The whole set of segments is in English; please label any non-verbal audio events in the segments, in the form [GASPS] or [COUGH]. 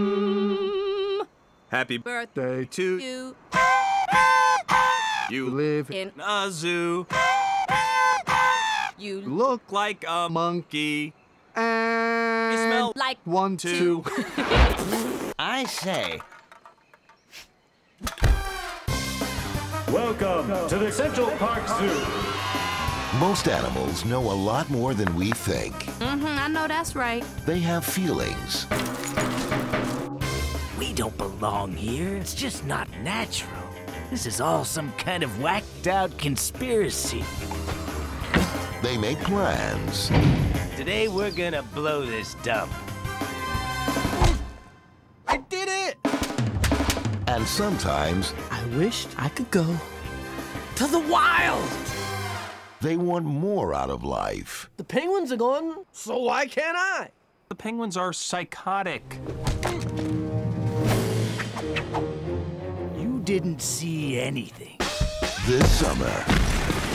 Mm, Happy birthday to you you. Live in A zoo. you look Like a monkey. and You smell like one two. two. [LAUGHS] I say, Welcome to the Central Park Zoo. Most animals know a lot more than we think. Mm-hmm, I know that's right. They have feelings, we don't belong here. It's just not natural. This is all some kind of whacked out conspiracy. they make plans, Today we're gonna blow this dump. I did it! and sometimes I wished I could go to the wild. they want more out of life. The penguins are gone, so why can't I? The penguins are psychotic. Didn't see anything. This summer,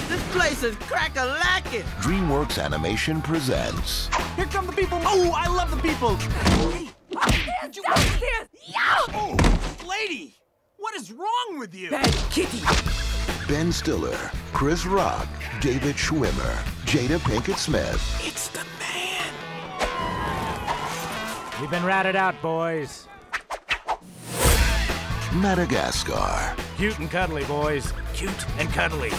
This place is crack-a-lacking. DreamWorks Animation presents Here come the people. Oh, I love the people. Hey, you here? Oh, lady, what is wrong with you? Bad kitty. Ben Stiller, Chris Rock, David Schwimmer, Jada Pinkett Smith, It's the man. You've been ratted out, boys. Madagascar, Cute and cuddly, boys. Cute and cuddly.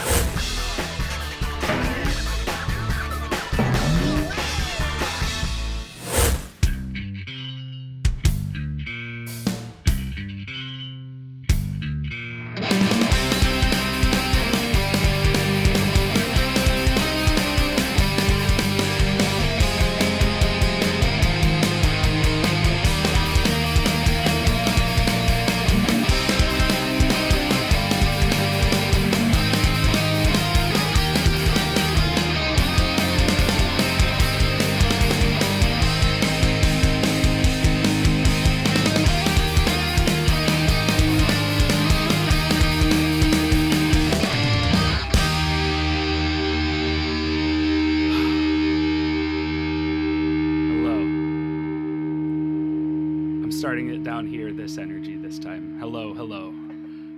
Down here, this energy this time. Hello, hello.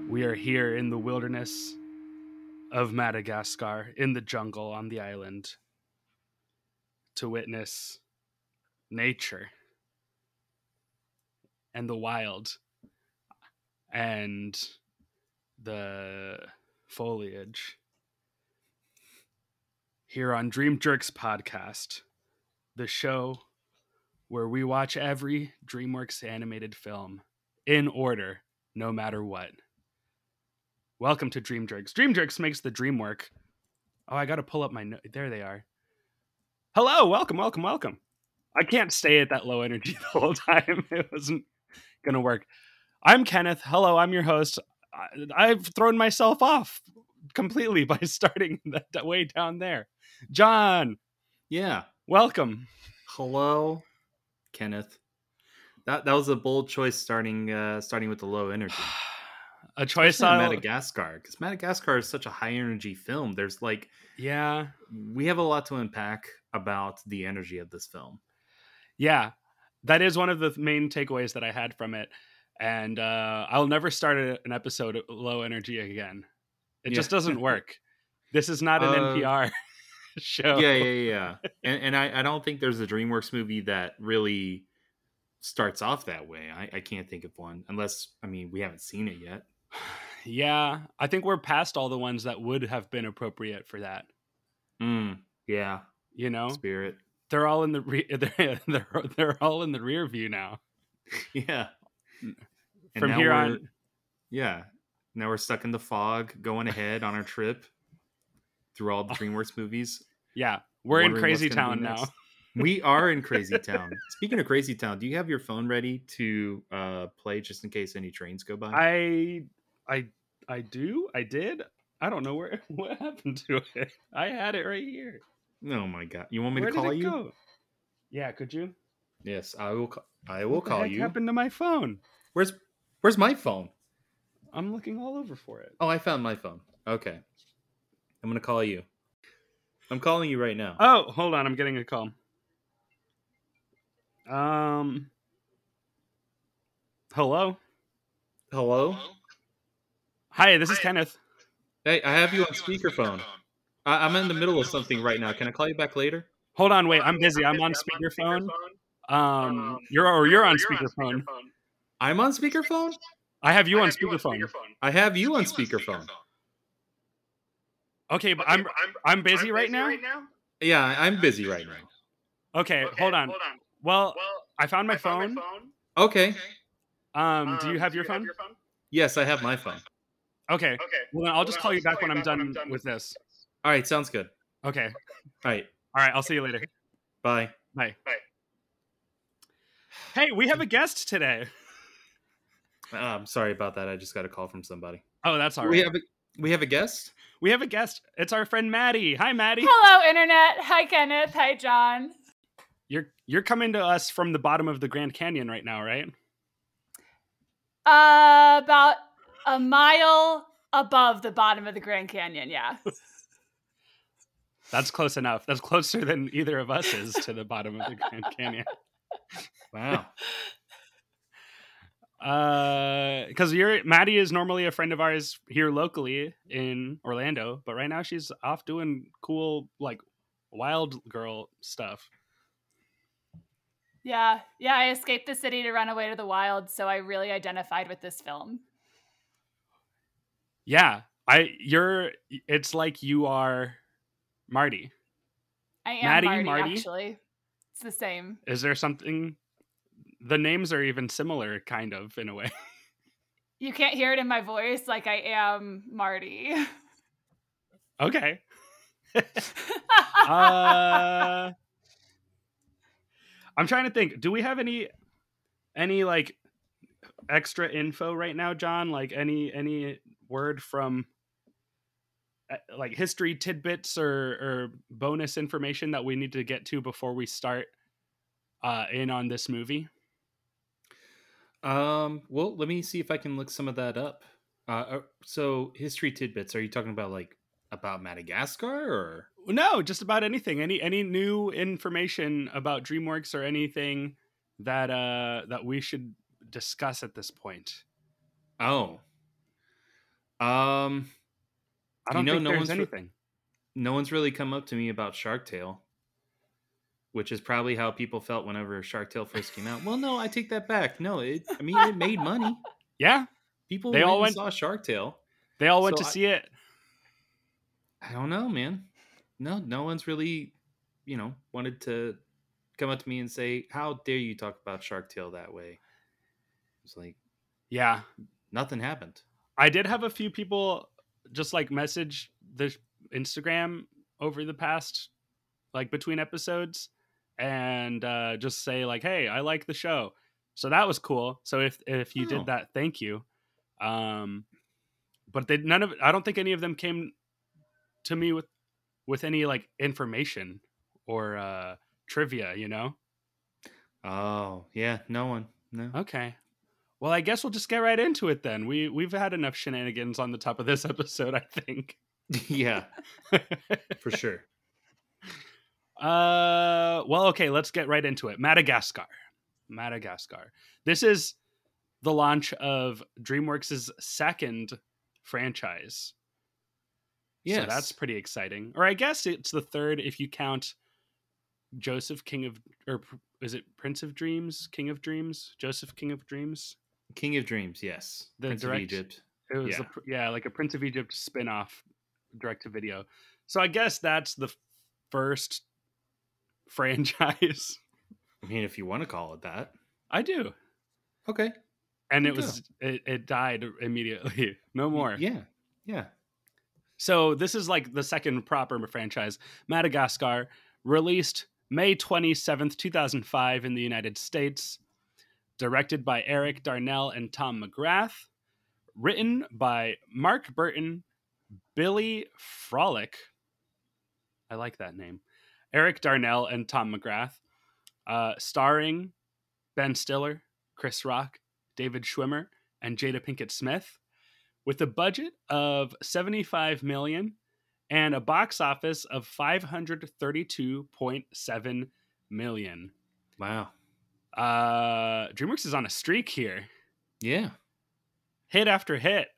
We are here in the wilderness of Madagascar, in the jungle on the island, to witness nature and the wild and the foliage. Here on Dream Jerks podcast the show where we watch every DreamWorks animated film in order, no matter what. Welcome to Dream Jerks. Dream Jerks makes the dream work. Oh, I got to pull up my. No- there they are. Hello, welcome, welcome, welcome. I can't stay at that low energy [LAUGHS] the whole time. It wasn't going to work. I'm Kenneth. Hello, I'm your host. I, I've thrown myself off completely [LAUGHS] by starting [LAUGHS] that way down there. John, Yeah. welcome. Hello, Kenneth. That that was a bold choice starting uh starting with the low [SIGHS] energy. A choice on Madagascar because Madagascar is such a high energy film. There's like Yeah. we have a lot to unpack about the energy of this film. Yeah. That is one of the main takeaways that I had from it. And uh, I'll never start a, an episode low energy again. It just doesn't work. This is not an Uh, NPR [LAUGHS] show. Yeah, yeah, yeah. and and I, I don't think there's a DreamWorks movie that really starts off that way. I, I can't think of one unless I mean we haven't seen it yet. [SIGHS] Yeah. I think we're past all the ones that would have been appropriate for that. Mm, yeah, You know, spirit. they're all in the re- [LAUGHS] they're, they're they're all in the rear view now. [LAUGHS] Yeah. From now here on, Yeah. Now we're stuck in the fog, going ahead on our trip through all the DreamWorks movies. yeah, we're in Crazy Town now. We [LAUGHS] are in Crazy Town. Speaking of Crazy Town, do you have your phone ready to uh, play just in case any trains go by? I I I do. I did. I don't know where [LAUGHS] what happened to it. I had it right here. oh my god! You want me Where to call you? go? Yeah, could you? Yes, I will. I will What call you. happened to my phone? Where's Where's my phone? I'm looking all over for it. Oh, I found my phone. Okay, I'm gonna call you. I'm calling you right now. Oh, hold on. I'm getting a call. Um, Hello. Hello. Hi, this is Kenneth. Hey, I have you on speakerphone. I, I'm in the middle of something right now. Can I call you back later? Hold on, wait. I'm busy. I'm on speakerphone. Um, you're or you're on speakerphone. I'm on speakerphone. I have you on speakerphone. I have you on speakerphone. Okay, but I'm I'm I'm busy right now. Yeah, I- I'm busy right now. Okay, hold on. hold on. Well, I found my phone. My phone? Okay. Um, do you have your phone? Your phone? Yes, I have my phone. Okay. Okay. Well, then I'll just call you back when I'm done with this. All right, sounds good. Okay. All right, All right. I'll see you later. bye. Bye. Hey, we have a guest today. Uh, I'm sorry about that. I just got a call from somebody. Oh, that's all right. We have a we have a guest. We have a guest. It's our friend Maddie. Hi, Maddie. Hello, Internet. Hi, Kenneth. Hi, John. You're you're coming to us from the bottom of the Grand Canyon right now, right? Uh, about a mile above the bottom of the Grand Canyon. Yeah. [LAUGHS] That's close enough. That's closer than either of us is to the bottom of the Grand Canyon. [LAUGHS] Wow. Uh, because you're Maddie is normally a friend of ours here locally in Orlando, but right now she's off doing cool like wild girl stuff. Yeah. Yeah. I escaped the city to run away to the wild, so I really identified with this film. Yeah, I you're. It's like you are Marty. I am Maddie, Marty, Marty? actually. It's the same. Is there something? The names are even similar, kind of in a way. You can't hear it in my voice like I am Marty. Okay. [LAUGHS] uh, I'm trying to think. Do we have any any like extra info right now, John? Like any any word from uh, like history tidbits or or bonus information that we need to get to before we start uh in on this movie? Um. Well, let me see if I can look some of that up. Uh. uh, So, history tidbits. Are you talking about like about Madagascar or? No, just about anything. Any any new information about DreamWorks or anything that uh that we should discuss at this point. Oh. Um. I don't You know, think no there's one's re- anything. No one's really come up to me about Shark Tale, which is probably how people felt whenever Shark Tale first came out. Well, no, I take that back. No, it. I mean, it made money. Yeah, People They went all went- saw Shark Tale. they all went So to I- see it. I don't know, man. No, no one's really, you know, wanted to come up to me and say, "How dare you talk about Shark Tale that way?" It's like Yeah, nothing happened. I did have a few people just like message the Instagram over the past like between episodes and uh just say like, "Hey, I like the show." So that was cool. So if if you Oh. did that, thank you. Um but they none of I don't think any of them came to me with with any like information or uh trivia, you know? Oh, yeah, no one. No. Okay. Well, I guess we'll just get right into it then. We we've had enough shenanigans on the top of this [LAUGHS] episode, I think. [LAUGHS] yeah, [LAUGHS] for sure. Uh, well, okay, let's get right into it. Madagascar. Madagascar. This is the launch of DreamWorks' second franchise. Yes. So that's pretty exciting. Or I guess it's the third if you count Joseph King of or is it Prince of Dreams, King of Dreams, Joseph King of Dreams? King of Dreams. Yes, The Prince direct- of Egypt. It was Yeah. yeah. A, yeah, like a Prince of Egypt spin-off direct to video. So I guess that's the first franchise. [LAUGHS] I mean, if you want to call it that. I do. Okay. And it was it, it died immediately. [LAUGHS] No more. Yeah. Yeah. So this is like the second proper franchise. Madagascar released May 27th, 2005 in the United States. Directed by Eric Darnell and Tom McGrath. Written by Mark Burton, Billy Frolick. I like that name. Eric Darnell and Tom McGrath. Uh, starring Ben Stiller, Chris Rock, David Schwimmer, and Jada Pinkett Smith with a budget of 75 million and a box office of 532.7 million. Wow. Uh DreamWorks is on a streak here. Yeah. Hit after hit.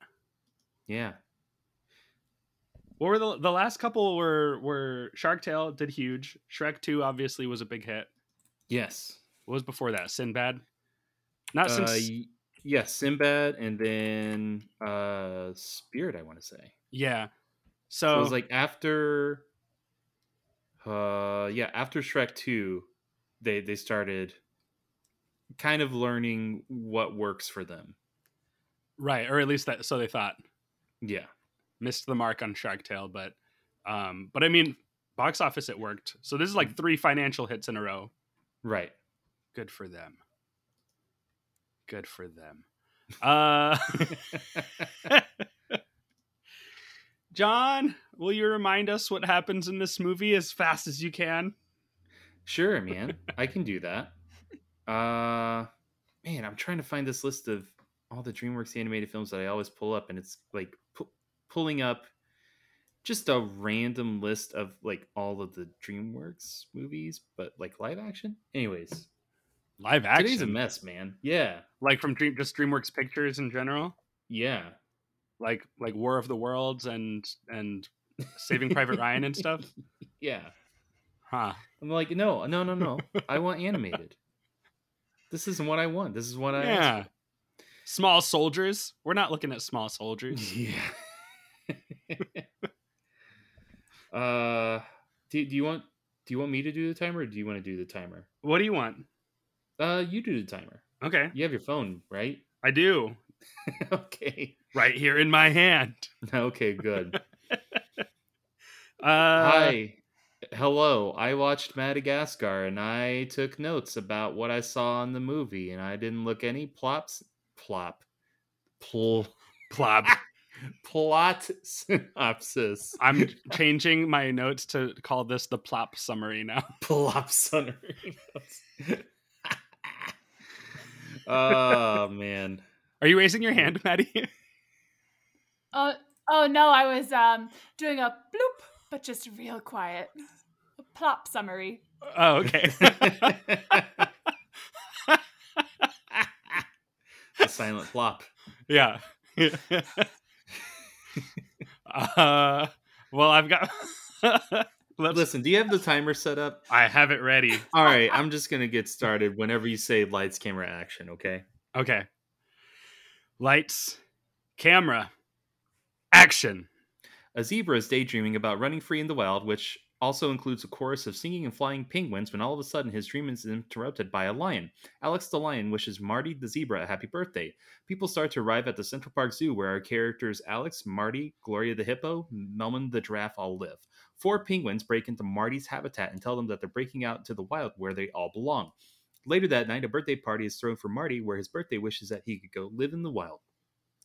Yeah. What were the the last couple were were Shark Tale did huge. Shrek 2 obviously was a big hit. Yes. What was before that? Sinbad? Not Uh, since y- yeah, Sinbad and then uh Spirit, I want to say. Yeah. So So, it was like after uh yeah, after Shrek 2, they they started kind of learning what works for them. right, or at least that so they thought. Yeah. Missed the mark on Shark Tale, but um but I mean box office it worked. So this is like three financial hits in a row. Right. Good for them. Good for them. Uh [LAUGHS] John, will you remind us what happens in this movie as fast as you can? Sure, man. I can do that. Uh man, I'm trying to find this list of all the DreamWorks animated films that I always pull up and it's like pulling up just a random list of like all of the DreamWorks movies, but like live action. Anyways, Live action. today's a mess, man. Yeah. Like from Dream just DreamWorks Pictures in general. Yeah. Like like War of the Worlds and and Saving [LAUGHS] Private Ryan and stuff. Yeah. Huh. I'm like, no, no, no, no. I want animated. This isn't what I want. This is what I Yeah. Small soldiers. We're not looking at small soldiers. [LAUGHS] Yeah. Uh do, do you want do you want me to do the timer or do you want to do the timer? What do you want? Uh you do the timer. Okay. You have your phone, right? I do. [LAUGHS] okay. Right here in my hand. [LAUGHS] Okay, good. [LAUGHS] Uh Hi. Hello. I watched Madagascar and I took notes about what I saw in the movie and I didn't look any plops plop Pull plop. Plot synopsis. I'm changing my notes to call this the plop summary now. [LAUGHS] Plop summary [LAUGHS] oh man. Are you raising your hand, Maddie? [LAUGHS] Oh, oh no, I was um doing a bloop, but just real quiet. A plop summary. Oh, okay. a silent plop. yeah. Uh, well, I've got. [LAUGHS] Listen, do you have the timer set up? I have it ready. All right, I'm just gonna get started whenever you say lights, camera, action. Okay. Okay. Lights, camera, action. A zebra is daydreaming about running free in the wild, which also includes a chorus of singing and flying penguins when all of a sudden his dream is interrupted by a lion. Alex the lion wishes Marty the zebra a happy birthday. People start to arrive at the Central Park Zoo where our characters Alex, Marty, Gloria the hippo, Melman the giraffe all live. Four penguins break into Marty's habitat and tell them that they're breaking out into the wild where they all belong. Later that night, a birthday party is thrown for Marty where his birthday wishes that he could go live in the wild.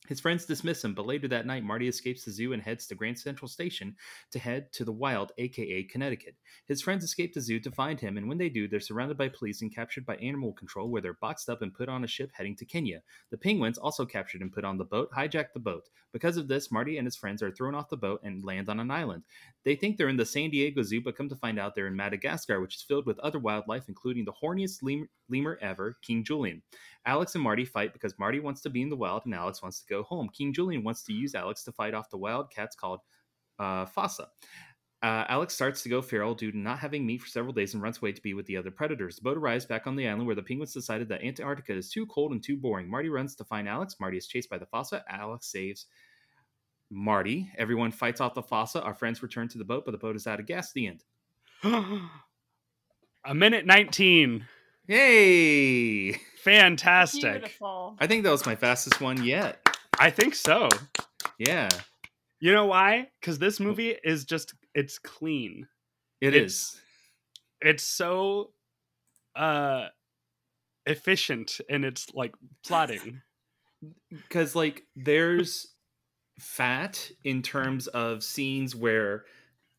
His friends dismiss him, but later that night, Marty escapes the zoo and heads to Grand Central Station to head to the wild, aka Connecticut. His friends escape the zoo to find him, and when they do, they're surrounded by police and captured by animal control, where they're boxed up and put on a ship heading to Kenya. The penguins, also captured and put on the boat, hijack the boat. Because of this, Marty and his friends are thrown off the boat and land on an island. They think they're in the San Diego Zoo, but come to find out they're in Madagascar, which is filled with other wildlife, including the horniest lem- lemur ever, King Julien. Alex and Marty fight because Marty wants to be in the wild and Alex wants to go home. King Julien wants to use Alex to fight off the wild cats called uh, Fossa. Uh, Alex starts to go feral due to not having meat for several days and runs away to be with the other predators. The boat arrives back on the island where the penguins decided that Antarctica is too cold and too boring. Marty runs to find Alex. Marty is chased by the Fossa. Alex saves Marty. Everyone fights off the Fossa. Our friends return to the boat, but the boat is out of gas. The end. [GASPS] a minute 19. Yay! Fantastic. Beautiful. I think that was my fastest one yet. I think so. Yeah, You know why? Because this movie is just, it's clean. it It's- is. It's so uh efficient in its like plotting. [LAUGHS] because like there's fat in terms of scenes where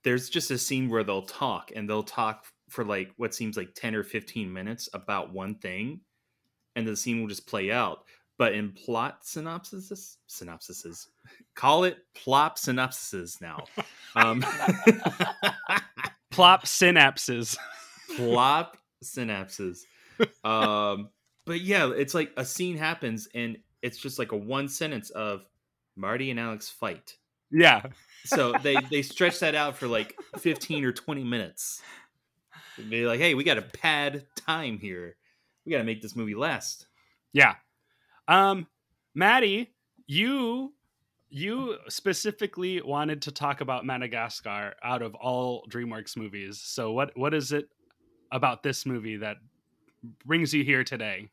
there's just a scene where they'll talk and they'll talk for like what seems like 10 or 15 minutes about one thing and the scene will just play out but in plot synopsises synopsises call it plop synopsises now [LAUGHS] um [LAUGHS] Plop synapses. plop synapses um but yeah it's like a scene happens and it's just like a one sentence of Marty and Alex fight. Yeah. So they they stretch that out for like 15 or 20 minutes. They'd be like, "Hey, we got to pad time here. We got to make this movie last." Yeah. Um, Maddie, you you specifically wanted to talk about Madagascar out of all DreamWorks movies. So what what is it about this movie that brings you here today?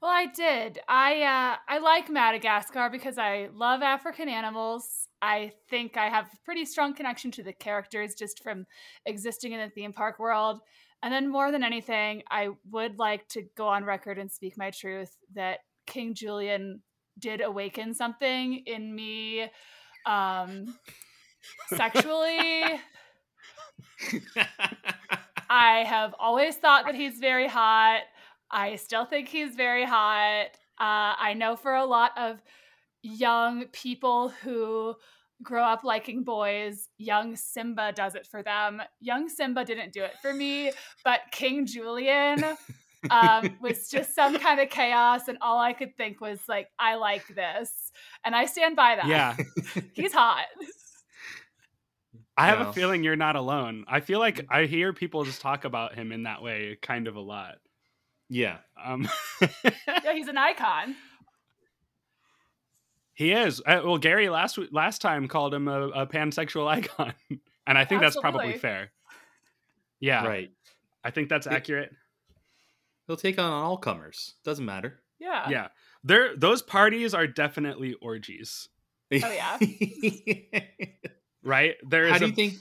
Well, I did. I uh, I like Madagascar because I love African animals. I think I have a pretty strong connection to the characters just from existing in the theme park world. And then more than anything, I would like to go on record and speak my truth that King Julien did awaken something in me um sexually. I have always thought that he's very hot. I still think he's very hot. Uh, I know for a lot of young people who grow up liking boys, young Simba does it for them. Young Simba didn't do it for me, but King Julien um, [LAUGHS] was just some kind of chaos, and all I could think was like, I like this, and I stand by that. Yeah. [LAUGHS] he's hot. I have Wow. a feeling you're not alone. I feel like I hear people just talk about him in that way kind of a lot. Yeah. Um [LAUGHS] Yeah, he's an icon. He is. Uh, well, Gary last last time called him a, a pansexual [LAUGHS] icon, and I think that's probably fair. Yeah, Right. I think that's It- accurate. He'll take on all comers. Doesn't matter. Yeah. Yeah, there. Those parties are definitely orgies, [LAUGHS] Oh yeah. right? There is. how do a- you think?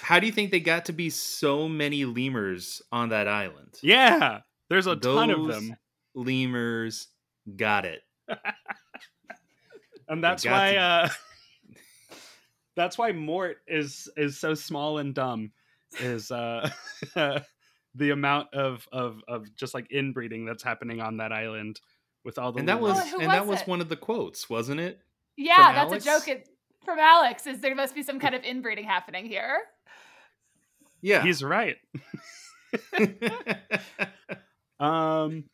How do you think they got to be so many lemurs on that island? Yeah, there's a ton of them, Lemurs got it. [LAUGHS] and that's why. to- uh [LAUGHS] [LAUGHS] That's why Mort is is so small and dumb. Is uh [LAUGHS] the amount of of of just like inbreeding that's happening on that island with all the And that was lemurs. who and that was was it? one of the quotes, wasn't it? Yeah, From that's Alex? a joke it, from Alex. Is there must be some kind of inbreeding happening here? Yeah. He's right. Um.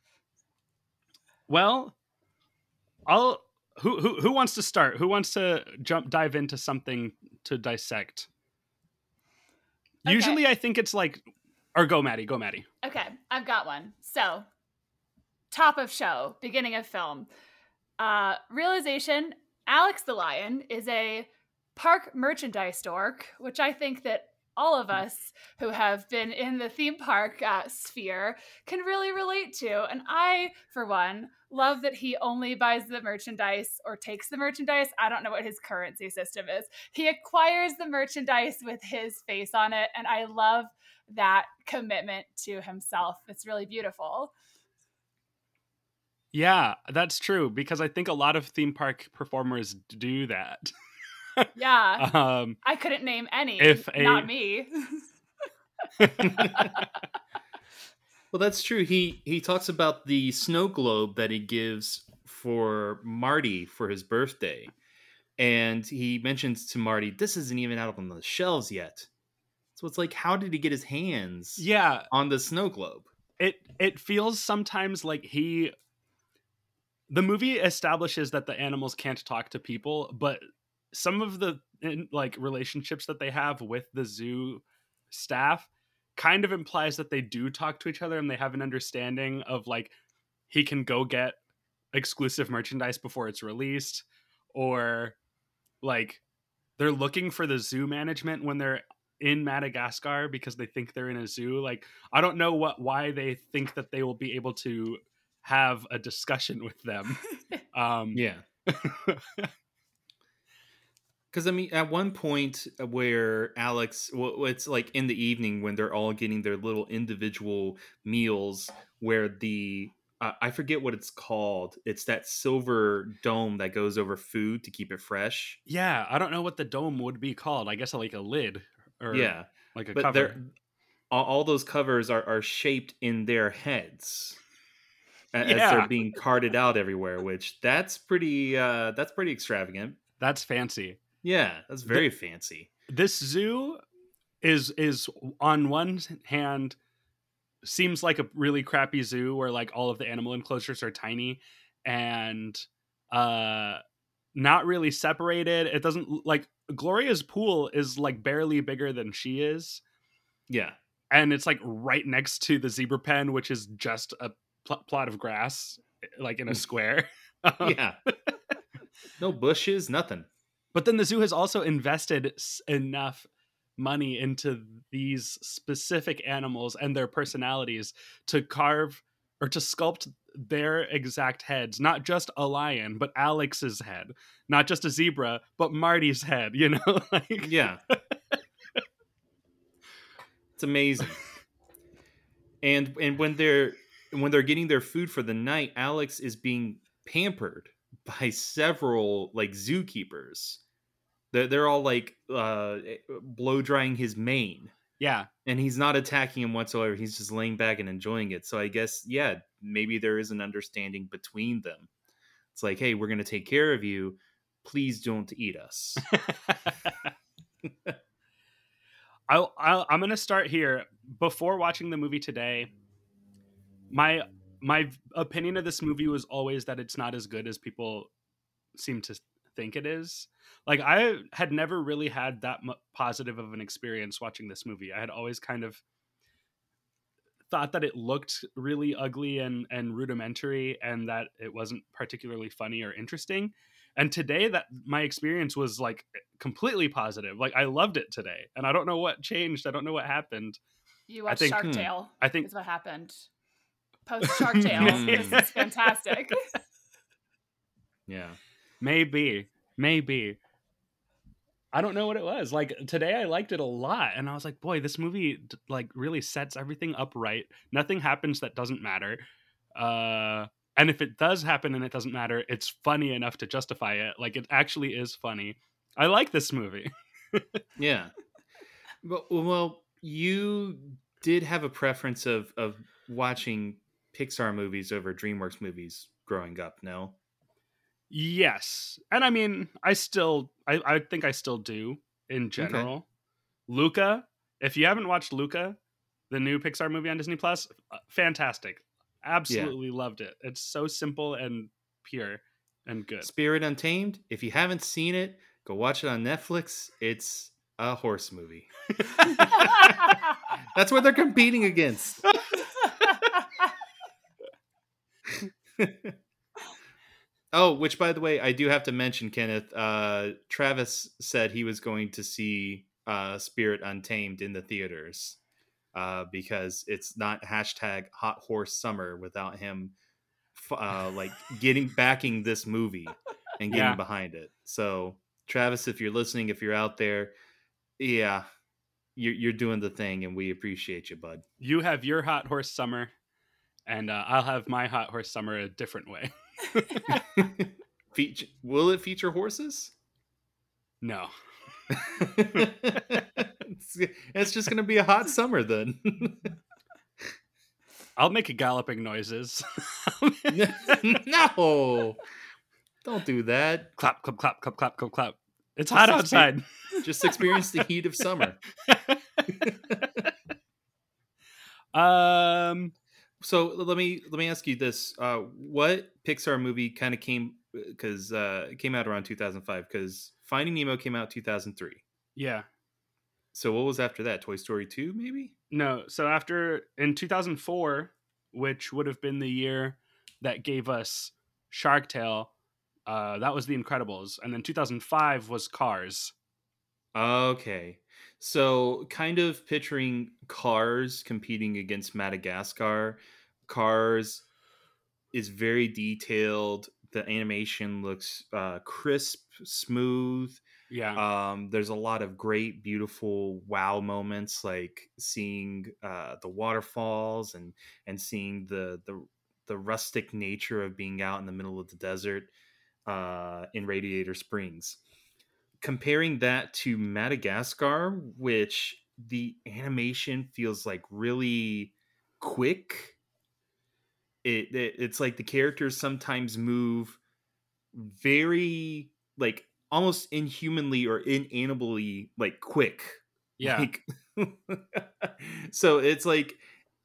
Well, I'll. Who who who wants to start? Who wants to jump dive into something to dissect? Okay. Usually, I think it's like, or go, Maddie. Go, Maddie. Okay, I've got one. So, top of show, beginning of film. Uh, realization Alex the Lion is a park merchandise dork, which I think that all of us who have been in the theme park uh, sphere can really relate to. And I, for one, love that he only buys the merchandise or takes the merchandise. I don't know what his currency system is. He acquires the merchandise with his face on it. And I love that commitment to himself. It's really beautiful. Yeah, that's true because I think a lot of theme park performers do that. [LAUGHS] Yeah. [LAUGHS] um, I couldn't name any. If a- Not me. [LAUGHS] Well, that's true. He he talks about the snow globe that he gives for Marty for his birthday. And he mentions to Marty, this isn't even out on the shelves yet. So it's like, how did he get his hands yeah, on the snow globe? it it feels sometimes like he the movie establishes that the animals can't talk to people but some of the in, like relationships that they have with the zoo staff kind of implies that they do talk to each other and they have an understanding of like he can go get exclusive merchandise before it's released or like they're looking for the zoo management when they're in Madagascar because they think they're in a zoo like I don't know what why they think that they will be able to have a discussion with them. [LAUGHS] Um, Yeah. [LAUGHS] Because I mean, at one point uh, where Alex, well, it's like in the evening when they're all getting their little individual meals, where the uh, I forget what it's called. It's that silver dome that goes over food to keep it fresh. yeah, I don't know what the dome would be called. I guess like a lid or yeah, like a but cover. all, all those covers are are shaped in their heads. As Yeah. they're being carted out everywhere, which that's pretty uh that's pretty extravagant. That's fancy. Yeah, that's very fancy. This zoo is is on one hand seems like a really crappy zoo where like all of the animal enclosures are tiny and uh not really separated. It doesn't like Gloria's pool is like barely bigger than she is. Yeah. And it's like right next to the zebra pen, which is just a pl- plot of grass, like in a square. [LAUGHS] yeah. no bushes, nothing. But then the zoo has also invested enough money into these specific animals and their personalities to carve or to sculpt their exact heads, not just a lion, but Alex's head, not just a zebra, but Marty's head, you [LAUGHS] know? like Yeah. it's amazing. And and when they're when they're getting their food for the night, Alex is being pampered by several like zookeepers. They're they're all like uh blow drying his mane. Yeah. And he's not attacking him whatsoever. He's just laying back and enjoying it. So I guess, yeah, maybe there is an understanding between them. It's like, hey, we're gonna take care of you. Please don't eat us. [LAUGHS] I'll, I'll I'm gonna start here. Before watching the movie today, my my opinion of this movie was always that it's not as good as people seem to think it is. Like I had never really had that m- positive of an experience watching this movie. I had always kind of thought that it looked really ugly and and rudimentary and that it wasn't particularly funny or interesting. And today that my experience was like completely positive. Like I loved it today. And I don't know what changed. I don't know what happened. You I watched think- Shark hmm, Tale. I think is what happened. Post Shark [LAUGHS] Tale. this is fantastic. yeah. Maybe, maybe. I don't know what it was. Like today, I liked it a lot, and I was like, "Boy, this movie like really sets everything up right. Nothing happens that doesn't matter. Uh, and if it does happen and it doesn't matter, it's funny enough to justify it. Like it actually is funny. I like this movie. [LAUGHS] Yeah. Well, well, you did have a preference of of watching Pixar movies over DreamWorks movies growing up, no? Yes, and I mean, I still, I, I think I still do in general. Luca, if you haven't watched Luca, the new Pixar movie on Disney Plus, uh, fantastic. Absolutely loved it. It's so simple and pure and good. Spirit Untamed. If you haven't seen it, go watch it on Netflix. It's a horse movie. [LAUGHS] [LAUGHS] That's what they're competing against. Oh, which by the way, I do have to mention, Kenneth. Uh, Travis said he was going to see uh, Spirit Untamed in the theaters uh, because it's not hashtag Hot Horse Summer without him, uh, like getting [LAUGHS] backing this movie and getting Yeah. behind it. So, Travis, if you're listening, if you're out there, yeah, you're you're doing the thing, and we appreciate you, bud. You have your hot horse summer, and uh, I'll have my hot horse summer a different way. [LAUGHS] Feature, will it feature horses? No. it's, [LAUGHS] it's just gonna be a hot summer then. [LAUGHS] I'll make a galloping noises. no, don't do that. clap, clap, clap, clap, clap, clap, clap. It's hot expe- outside. Just experience the heat of summer. um, So let me let me ask you this: uh, What Pixar movie kind of came because uh, it came out around 2005? Because Finding Nemo came out 2003. yeah. So what was after that? Toy Story 2, maybe? No, so after in 2004, which would have been the year that gave us Shark Tale, uh, that was The Incredibles, and then 2005 was Cars. Okay. So, kind of picturing Cars competing against Madagascar. Cars is very detailed. The animation looks uh, crisp, smooth. Yeah, Um, there's a lot of great, beautiful wow moments, like seeing uh, the waterfalls and and seeing the the the rustic nature of being out in the middle of the desert uh, in Radiator Springs. Comparing that to Madagascar, which the animation feels like really quick. It, it it's like the characters sometimes move very like almost inhumanly or inanimably like quick. [LAUGHS] yeah, Like, [LAUGHS] so it's like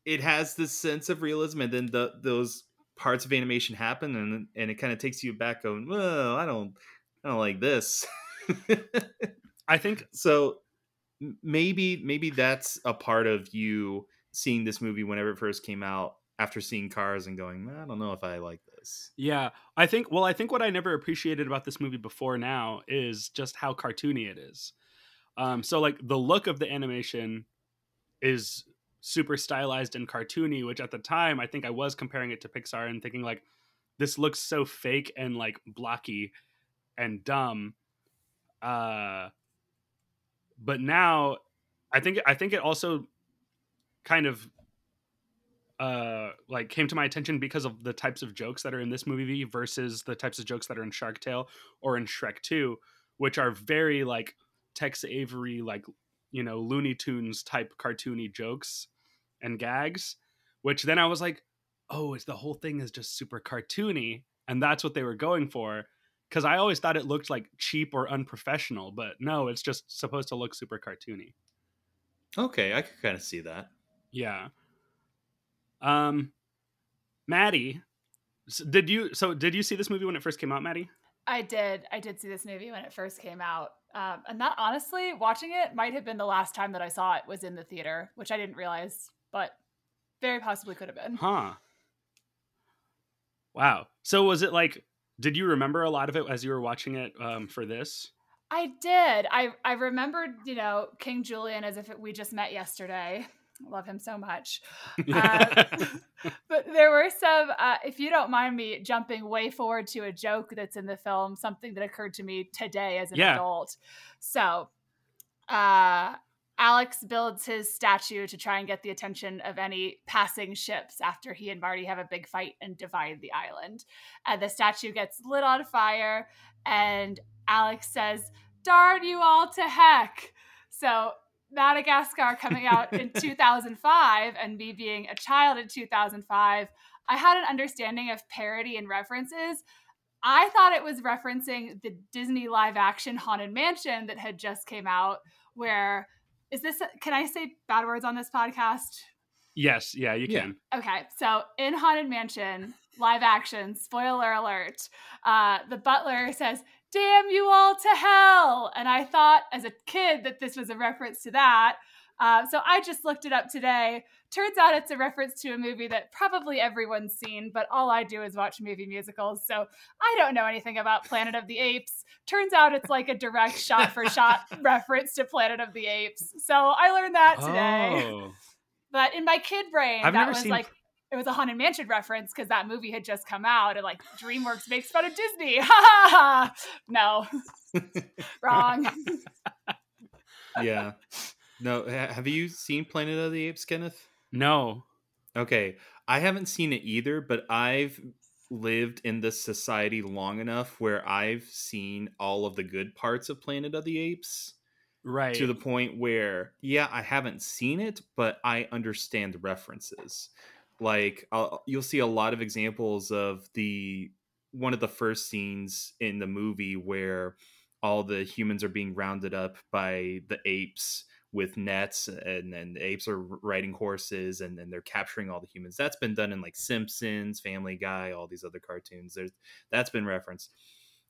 it has this sense of realism and then the those parts of animation happen and and it kind of takes you back going well i don't i don't like this [LAUGHS] [LAUGHS] I think so maybe maybe that's a part of you seeing this movie whenever it first came out after seeing cars and going i don't know if i like this Yeah, I think. Well, I think what I never appreciated about this movie before now is just how cartoony it is. Um, so like the look of the animation is super stylized and cartoony, which at the time I think I was comparing it to Pixar and thinking like this looks so fake and like blocky and dumb. Uh, but now I think I think it also kind of uh like came to my attention because of the types of jokes that are in this movie versus the types of jokes that are in Shark Tale or in Shrek 2 which are very like Tex Avery like you know Looney Tunes type cartoony jokes and gags which then I was like oh it's the whole thing is just super cartoony and that's what they were going for cuz I always thought it looked like cheap or unprofessional but no it's just supposed to look super cartoony okay i could kind of see that yeah. Um, Maddie, did you? So did you see this movie when it first came out, Maddie? I did. I did see this movie when it first came out. Um, and that honestly, watching it might have been the last time that I saw it was in the theater, which I didn't realize, but very possibly could have been. Huh. Wow. So was it like? Did you remember a lot of it as you were watching it um, for this? I did. I I remembered, you know, King Julien as if it, we just met yesterday. [LAUGHS] Love him so much. Uh, [LAUGHS] [LAUGHS] but there were some, uh, if you don't mind me jumping way forward to a joke that's in the film, something that occurred to me today as an Yeah. adult. So, uh, Alex builds his statue to try and get the attention of any passing ships after he and Marty have a big fight and divide the island. And the statue gets lit on fire, and Alex says, Darn you all to heck. So Madagascar coming out in [LAUGHS] 2005 and me being a child in 2005, I had an understanding of parody and references. I thought it was referencing the Disney live action Haunted Mansion that had just came out where is this can I say bad words on this podcast? yes. Yeah, you Yeah. can. Okay, so in Haunted Mansion, live action, spoiler alert, uh, the butler says, Damn you all to hell! And I thought as a kid that this was a reference to that. Uh, so I just looked it up today. Turns out it's a reference to a movie that probably everyone's seen, but all I do is watch movie musicals. So I don't know anything about Planet of the Apes. Turns out it's like a direct shot for shot [LAUGHS] reference to Planet of the Apes. So I learned that today. Oh. But in my kid brain, I've that was seen- like it was a haunted mansion reference because that movie had just come out and like DreamWorks makes fun of Disney. [LAUGHS] No, [LAUGHS] wrong. yeah no have you seen planet of the apes kenneth No. Okay, I haven't seen it either, but I've lived in this society long enough where I've seen all of the good parts of Planet of the Apes Right. to the point where, yeah, I haven't seen it, but I understand the references. Like, i you'll see a lot of examples of the one of the first scenes in the movie where all the humans are being rounded up by the apes with nets and the apes are riding horses and then they're capturing all the humans. That's been done in like simpsons family guy all these other cartoons. There's that's been referenced.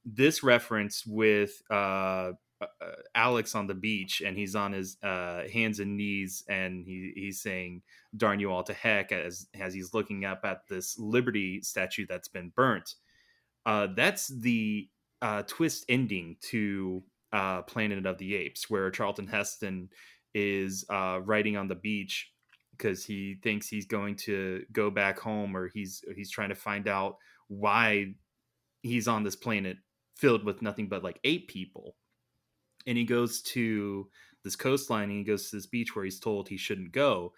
This reference with uh, uh alex on the beach and he's on his uh hands and knees and he he's saying darn you all to heck as as he's looking up at this liberty statue that's been burnt. Uh that's the uh twist ending to uh planet of the apes where charlton heston is uh, writing on the beach because he thinks he's going to go back home or he's he's trying to find out why he's on this planet filled with nothing but like eight people. And he goes to this coastline and he goes to this beach where he's told he shouldn't go.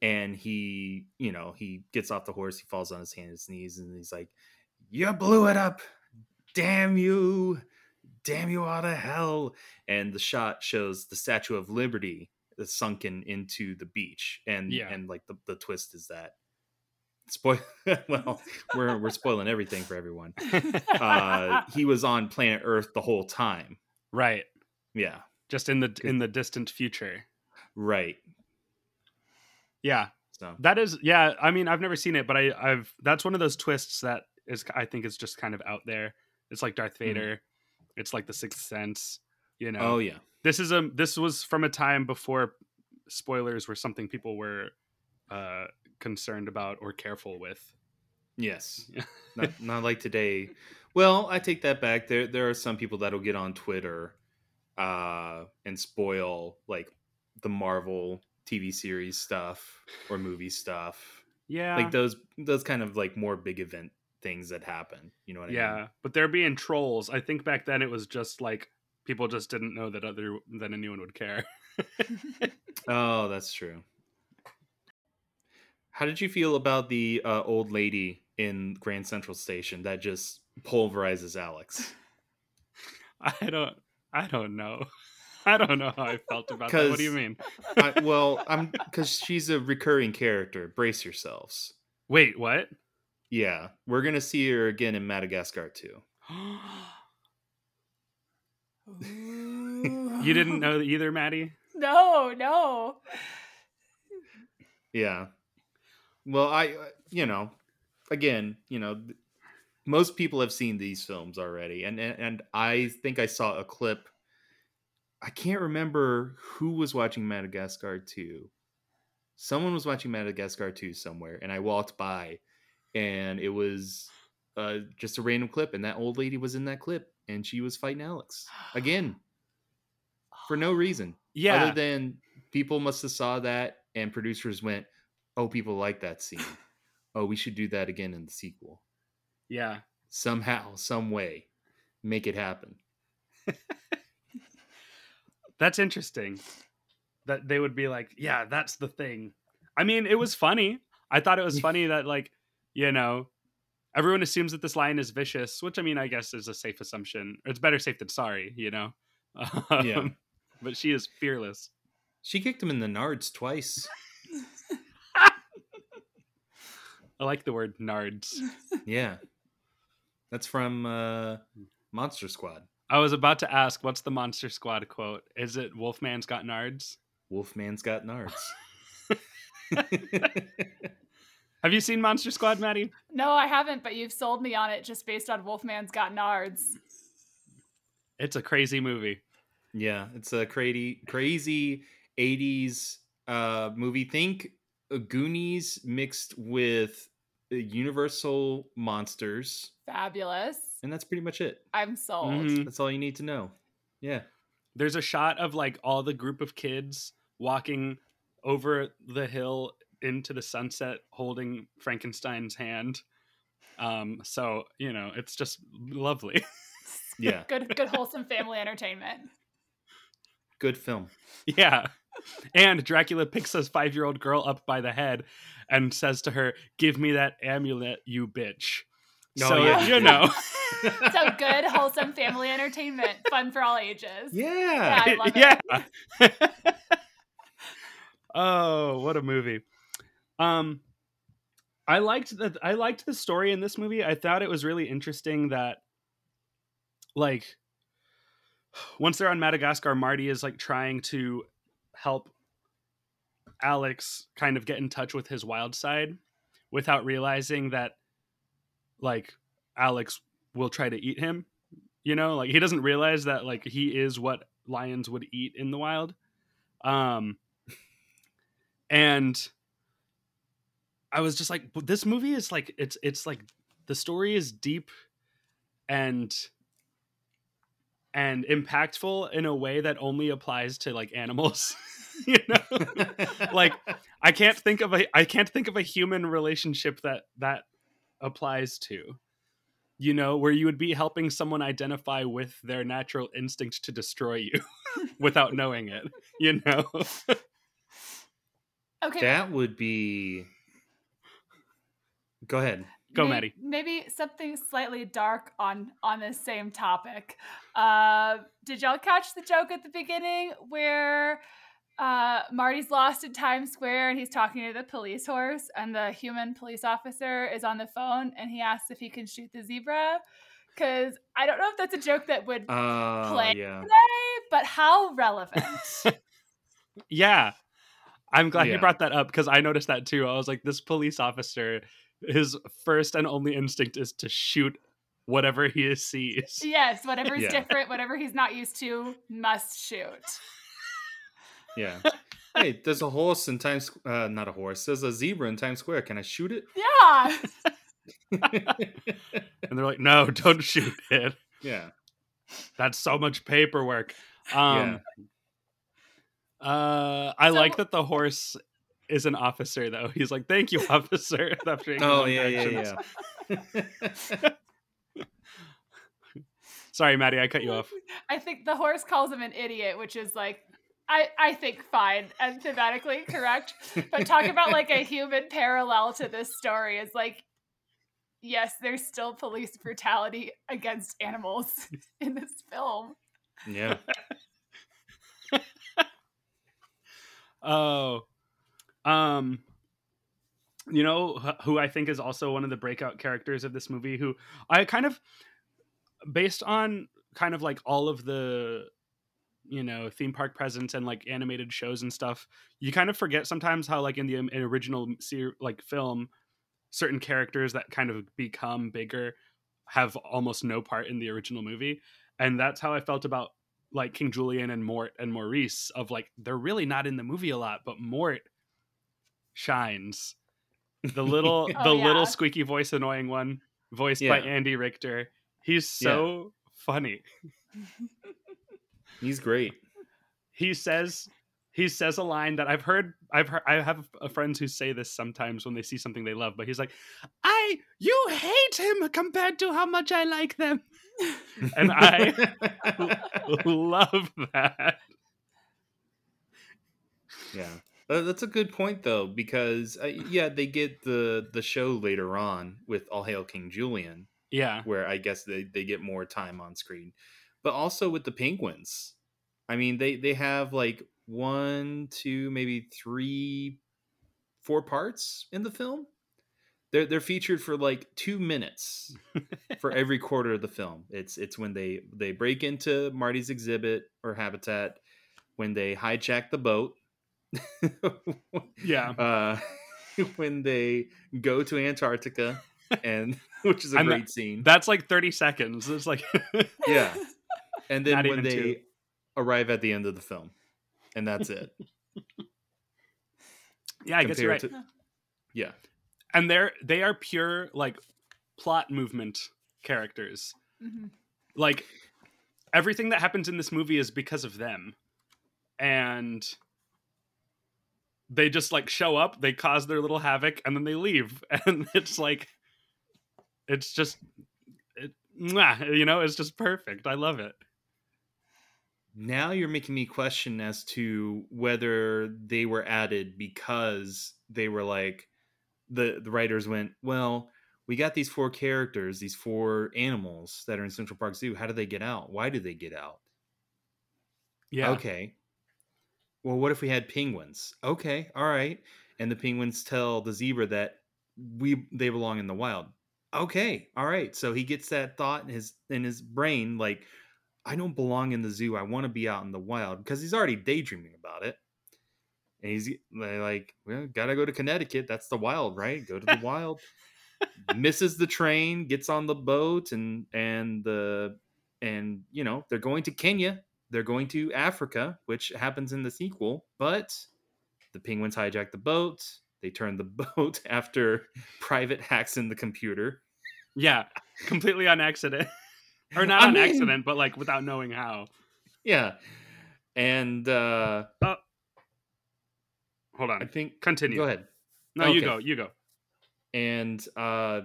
And he you know he gets off the horse he falls on his hands and knees and he's like you blew it up. Damn you. Damn you all to hell. And the shot shows the statue of liberty sunken into the beach and Yeah. and like the, the twist is that spoil [LAUGHS] well we're we're spoiling everything for everyone uh [LAUGHS] he was on planet earth the whole time right. yeah Just in the in the distant future. right Yeah. So That is, yeah. I mean, I've never seen it, but I, I've. That's one of those twists that is, I think, is just kind of out there. It's like Darth Vader. It's like the Sixth Sense. You know. oh yeah, This is a. This was from a time before spoilers were something people were uh concerned about or careful with. yes, [LAUGHS] not, not like today. Well, I take that back. There there are some people that'll get on Twitter uh and spoil like the Marvel TV series stuff or movie stuff. Yeah. Like those those kind of like more big event things that happen. You know what I yeah, mean? Yeah, but there being trolls. I think back then it was just like people just didn't know that other that anyone would care. [LAUGHS] Oh, that's true. How did you feel about the uh, old lady in Grand Central Station that just pulverizes Alex? [LAUGHS] I don't. I don't know. [LAUGHS] I don't know how I felt about that. What do you mean? I, well, I'm because she's a recurring character. Brace yourselves. Wait, what? Yeah, we're gonna see her again in Madagascar too. [GASPS] [GASPS] [GASPS] you didn't know either, Maddie? [LAUGHS] No, no. Yeah. Well, I, uh, you know, again, you know, most people have seen these films already, and and, and I think I saw a clip. I can't remember who was watching Madagascar 2. Someone was watching Madagascar 2 somewhere, and I walked by, and it was uh, just a random clip, and that old lady was in that clip, and she was fighting Alex [GASPS] again for no reason Yeah. other than people must have saw that and producers went oh people like that scene [LAUGHS] oh we should do that again in the sequel yeah. somehow some way make it happen [LAUGHS] That's interesting. That they would be like, yeah, that's the thing. I mean, it was funny. I thought it was funny [LAUGHS] that like, you know, everyone assumes that this lion is vicious, which I mean, I guess is a safe assumption. It's better safe than sorry, you know. [LAUGHS] Yeah. Um, But she is fearless. she kicked him in the nards twice [LAUGHS] I like the word nards. yeah that's from uh monster squad I was about to ask, what's the Monster Squad quote? Is it Wolfman's got nards? wolfman's got nards [LAUGHS] Have you seen Monster Squad, Maddie? No, I haven't, but you've sold me on it just based on Wolfman's Got Nards. It's a crazy movie. yeah it's a crazy crazy 80s uh movie think uh, goonies mixed with uh, universal monsters Fabulous. and that's pretty much it I'm sold. Mhm. That's all you need to know. Yeah. There's a shot of like all the group of kids walking over the hill into the sunset holding Frankenstein's hand. Um, so, you know, it's just lovely. [LAUGHS] Yeah. [LAUGHS] Good good wholesome family entertainment. Good film. yeah. And Dracula picks his five year old girl up by the head and says to her, Give me that amulet, you bitch. Oh, so, yeah. you know. [LAUGHS] So good wholesome family entertainment, fun for all ages. Yeah. I love it. yeah. oh, what a movie. Um I liked that I liked the story in this movie. I thought it was really interesting that like once they're on Madagascar, Marty is like trying to help Alex kind of get in touch with his wild side without realizing that like Alex will try to eat him. You know, like he doesn't realize that like he is what lions would eat in the wild. Um and I was just like this movie is like it's it's like the story is deep and and impactful in a way that only applies to like animals. [LAUGHS] you know? [LAUGHS] like I can't think of a I can't think of a human relationship that that applies to. You know, where you would be helping someone identify with their natural instinct to destroy you [LAUGHS] without knowing it, you know? Okay. that would be. Go ahead. Go, May- Maddie. Maybe something slightly dark on on this same topic. Uh, did y'all catch the joke at the beginning where uh, Marty's lost in Times Square and he's talking to the police horse, and the human police officer is on the phone and he asks if he can shoot the zebra? Because I don't know if that's a joke that would Uh, Play. yeah. today, but how relevant? [LAUGHS] [LAUGHS] Yeah. I'm glad you brought that up because I noticed that too. I was like, this police officer, his first and only instinct is to shoot whatever he sees. Yes, whatever's Yeah. different, whatever he's not used to, must shoot. Yeah. [LAUGHS] hey, there's a horse in Times. Uh, not a horse. There's a zebra in Times Square. Can I shoot it? Yeah. [LAUGHS] And they're like, no, don't shoot it. yeah. That's so much paperwork. Um, uh, I So- like that the horse is an officer, though. He's like, thank you, [LAUGHS] officer. after Oh goes yeah, yeah, yeah. Sorry, Maddie, I cut you off. [LAUGHS] I think the horse calls him an idiot, which is like I, I think fine and thematically correct. But talk about like a human parallel to this story is like yes, there's still police brutality against animals [LAUGHS] in this film. yeah. Oh, um, you know who I think is also one of the breakout characters of this movie. Who I kind of, based on kind of like all of the, you know, theme park presence and like animated shows and stuff. You kind of forget sometimes how like in the um, original ser- like film, certain characters that kind of become bigger have almost no part in the original movie, and that's how I felt about like King Julien and Mort and Maurice of like they're really not in the movie a lot, but Mort shines. The [LAUGHS] little Oh, the yeah. little squeaky voice annoying one voiced by Andy Richter. He's so funny. [LAUGHS] He's great. He says he says a line that I've heard I've heard I have friends who say this sometimes when they see something they love, but he's like, "I you hate him compared to how much I like them." And I [LAUGHS] love that. Yeah, that's a good point though, because uh, yeah, they get the the show later on with All Hail King Julien, Yeah. where I guess they they get more time on screen, but also with the Penguins. I mean, they they have like one, two, maybe three, four parts in the film. They're they're featured for like two minutes [LAUGHS] for every quarter of the film. It's it's when they they break into Marty's exhibit or habitat, when they hijack the boat. Yeah. [LAUGHS] uh, [LAUGHS] when they go to Antarctica, and [LAUGHS] which is a And great scene. That's like 30 seconds. It's like yeah, and then Not when they two. arrive at the end of the film, and that's it. Yeah, I guess you're right. To- yeah, and they're they are pure like plot movement characters. Mhm. Like everything that happens in this movie is because of them. And they just like show up, they cause their little havoc and then they leave. [LAUGHS] And it's like it's just it, you know, it's just perfect. I love it. now you're making me question as to whether they were added because they were like the the writers went well we got these four characters these four animals that are in central park zoo how do they get out why do they get out Yeah. okay well what if we had penguins? Okay all right. And the penguins tell the zebra that we they belong in the wild. Okay all right. So he gets that thought in his in his brain like i don't belong in the zoo. I want to be out in the wild because he's already daydreaming about it. And he's like well gotta go to connecticut. That's the wild right? Go to the wild. [LAUGHS] Misses the train gets on the boat and and the and you know they're going to kenya they're going to africa which happens in the sequel but the penguins hijack the boat they turn the [LAUGHS] boat after private hacks in the computer Yeah. Completely on accident. [LAUGHS] or not I on mean- accident, but like without knowing how. yeah and uh Hold on. i think Continue. go ahead No, you go. You go. and uh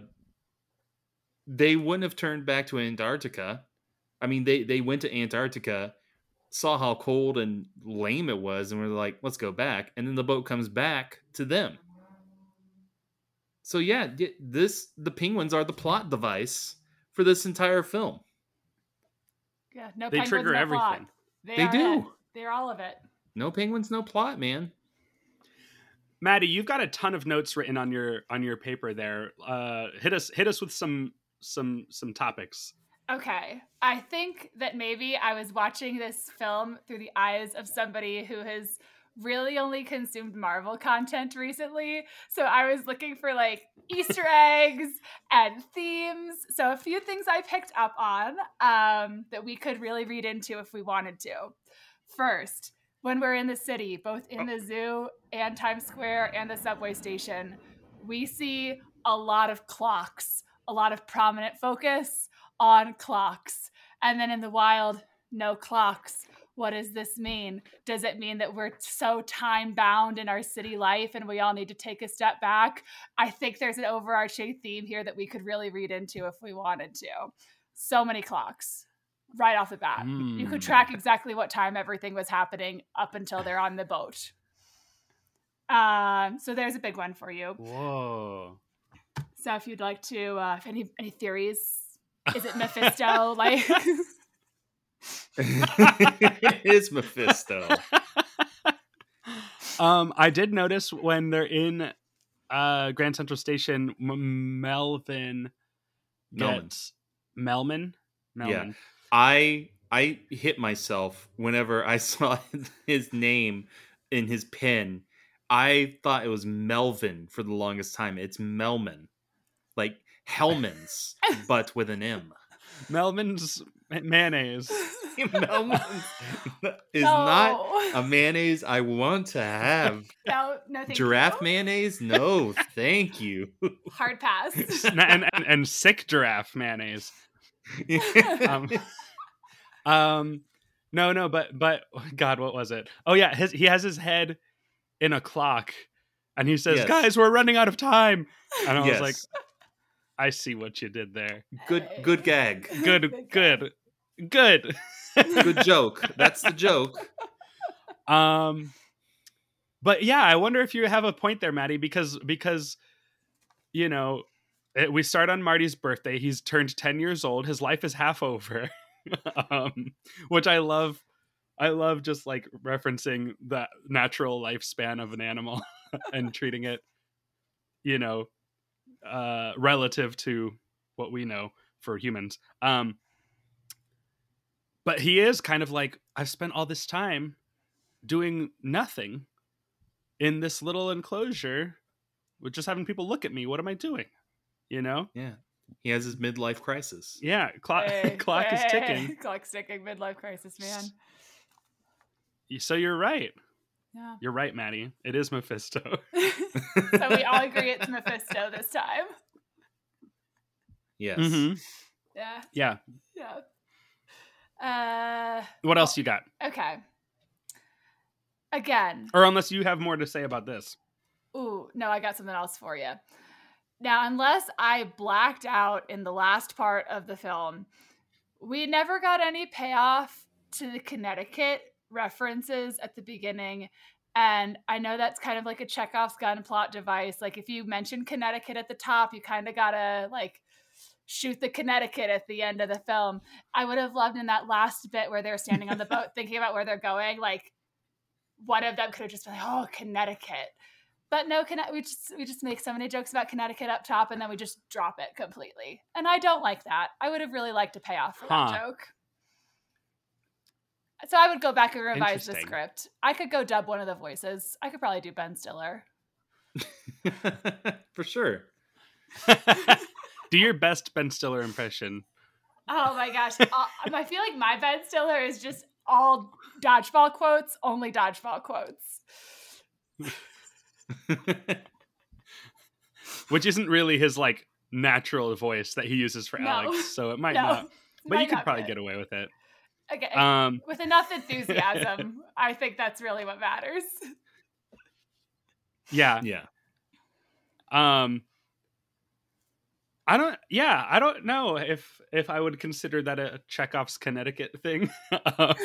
they wouldn't have turned back to antarctica i mean they they went to antarctica saw how cold and lame it was and we're like let's go back and then the boat comes back to them so yeah this the penguins are the plot device for this entire film Yeah, no They penguins, trigger no plot. everything. They, They do. it. They're all of it. no penguins no plot man Maddie, you've got a ton of notes written on your on your paper there. Uh, hit us hit us with some some some topics. Okay. I think that maybe I was watching this film through the eyes of somebody who has really only consumed Marvel content recently. So I was looking for like [LAUGHS] Easter eggs and themes. So a few things I picked up on um, that we could really read into if we wanted to. First, when we're in the city, both in the zoo and Times Square and the subway station, we see a lot of clocks, a lot of prominent focus on clocks. And then in the wild, no clocks. What does this mean? Does it mean that we're so time bound in our city life and we all need to take a step back? I think there's an overarching theme here that we could really read into if we wanted to. So many clocks right off the bat. You could Mm. track exactly what time everything was happening up until they're on the boat. Um, so there's a big one for you. Whoa. So if you'd like to, uh, if any any theories, is it Mephisto? like, [LAUGHS] it is Mephisto. Um, I did notice when they're in uh Grand Central Station, M- Melvin Melman. gets Melman. Melman. Yeah. I I hit myself whenever I [LAUGHS] saw his name in his pen. I thought it was Melvin for the longest time. It's Melman, like Hellmann's, but with an M. Melman's mayonnaise. [LAUGHS] Melman [LAUGHS] is no, not a mayonnaise I want to have. no, no, thank Giraffe you. mayonnaise? No, thank you. Hard pass. [LAUGHS] and, and, and sick giraffe mayonnaise. Um, um, no, no, but but God, what was it? Oh yeah, his, he has his head in a clock, and he says, Yes. "Guys, we're running out of time." And I was like, "I see what you did there. good [LAUGHS] good gag. Good, good, good." Good joke. That's the joke. [LAUGHS] Um, but yeah, I wonder if you have a point there, Maddie, because because you know it, we start on Marty's birthday. He's turned ten years old. His life is half over, [LAUGHS] um, which I love. I love just like referencing the natural lifespan of an animal and treating it, you know, uh, relative to what we know for humans. Um, but he is kind of like I've spent all this time doing nothing in this little enclosure with just having people look at me. What am I doing? You know? Yeah. He has his midlife crisis. Yeah, clock Hey, [LAUGHS] clock is hey, ticking. [LAUGHS] Clock's ticking. Midlife crisis, man. So you're right. Yeah. You're right, Maddie. It is Mephisto. [LAUGHS] [LAUGHS] so we all agree it's Mephisto this time. Yes. Mhm. Yeah. Yeah. Yeah. Uh. What else you got? Okay. Again. Or unless you have more to say about this. Ooh, no, I got something else for you. Now, unless I blacked out in the last part of the film, we never got any payoff to the Connecticut references at the beginning. And I know that's kind of like a Chekhov's gun plot device. Like if you mention Connecticut at the top, you kind of gotta like shoot the Connecticut at the end of the film. I would have loved in that last bit where they're standing on the boat [LAUGHS] thinking about where they're going, like one of them could have just been like, "Oh, Connecticut," but no, Conne- we just we just make so many jokes about Connecticut up top, and then we just drop it completely. And I don't like that. I would have really liked to pay off for Huh. that joke. So I would go back and revise the script. I could go dub one of the voices. I could probably do Ben Stiller. [LAUGHS] For sure. [LAUGHS] Do your best Ben Stiller impression. Oh my gosh. [LAUGHS] Uh, I feel like my Ben Stiller is just all dodgeball quotes, only dodgeball quotes. Which isn't really his like natural voice that he uses for No. Alex, so it might No, not. But might you could probably get away with it. Okay. Um With enough [LAUGHS] enthusiasm, I think that's really what matters. yeah. yeah. Um I don't yeah, I don't know if if I would consider that a Chekhov's Connecticut thing. [LAUGHS] um,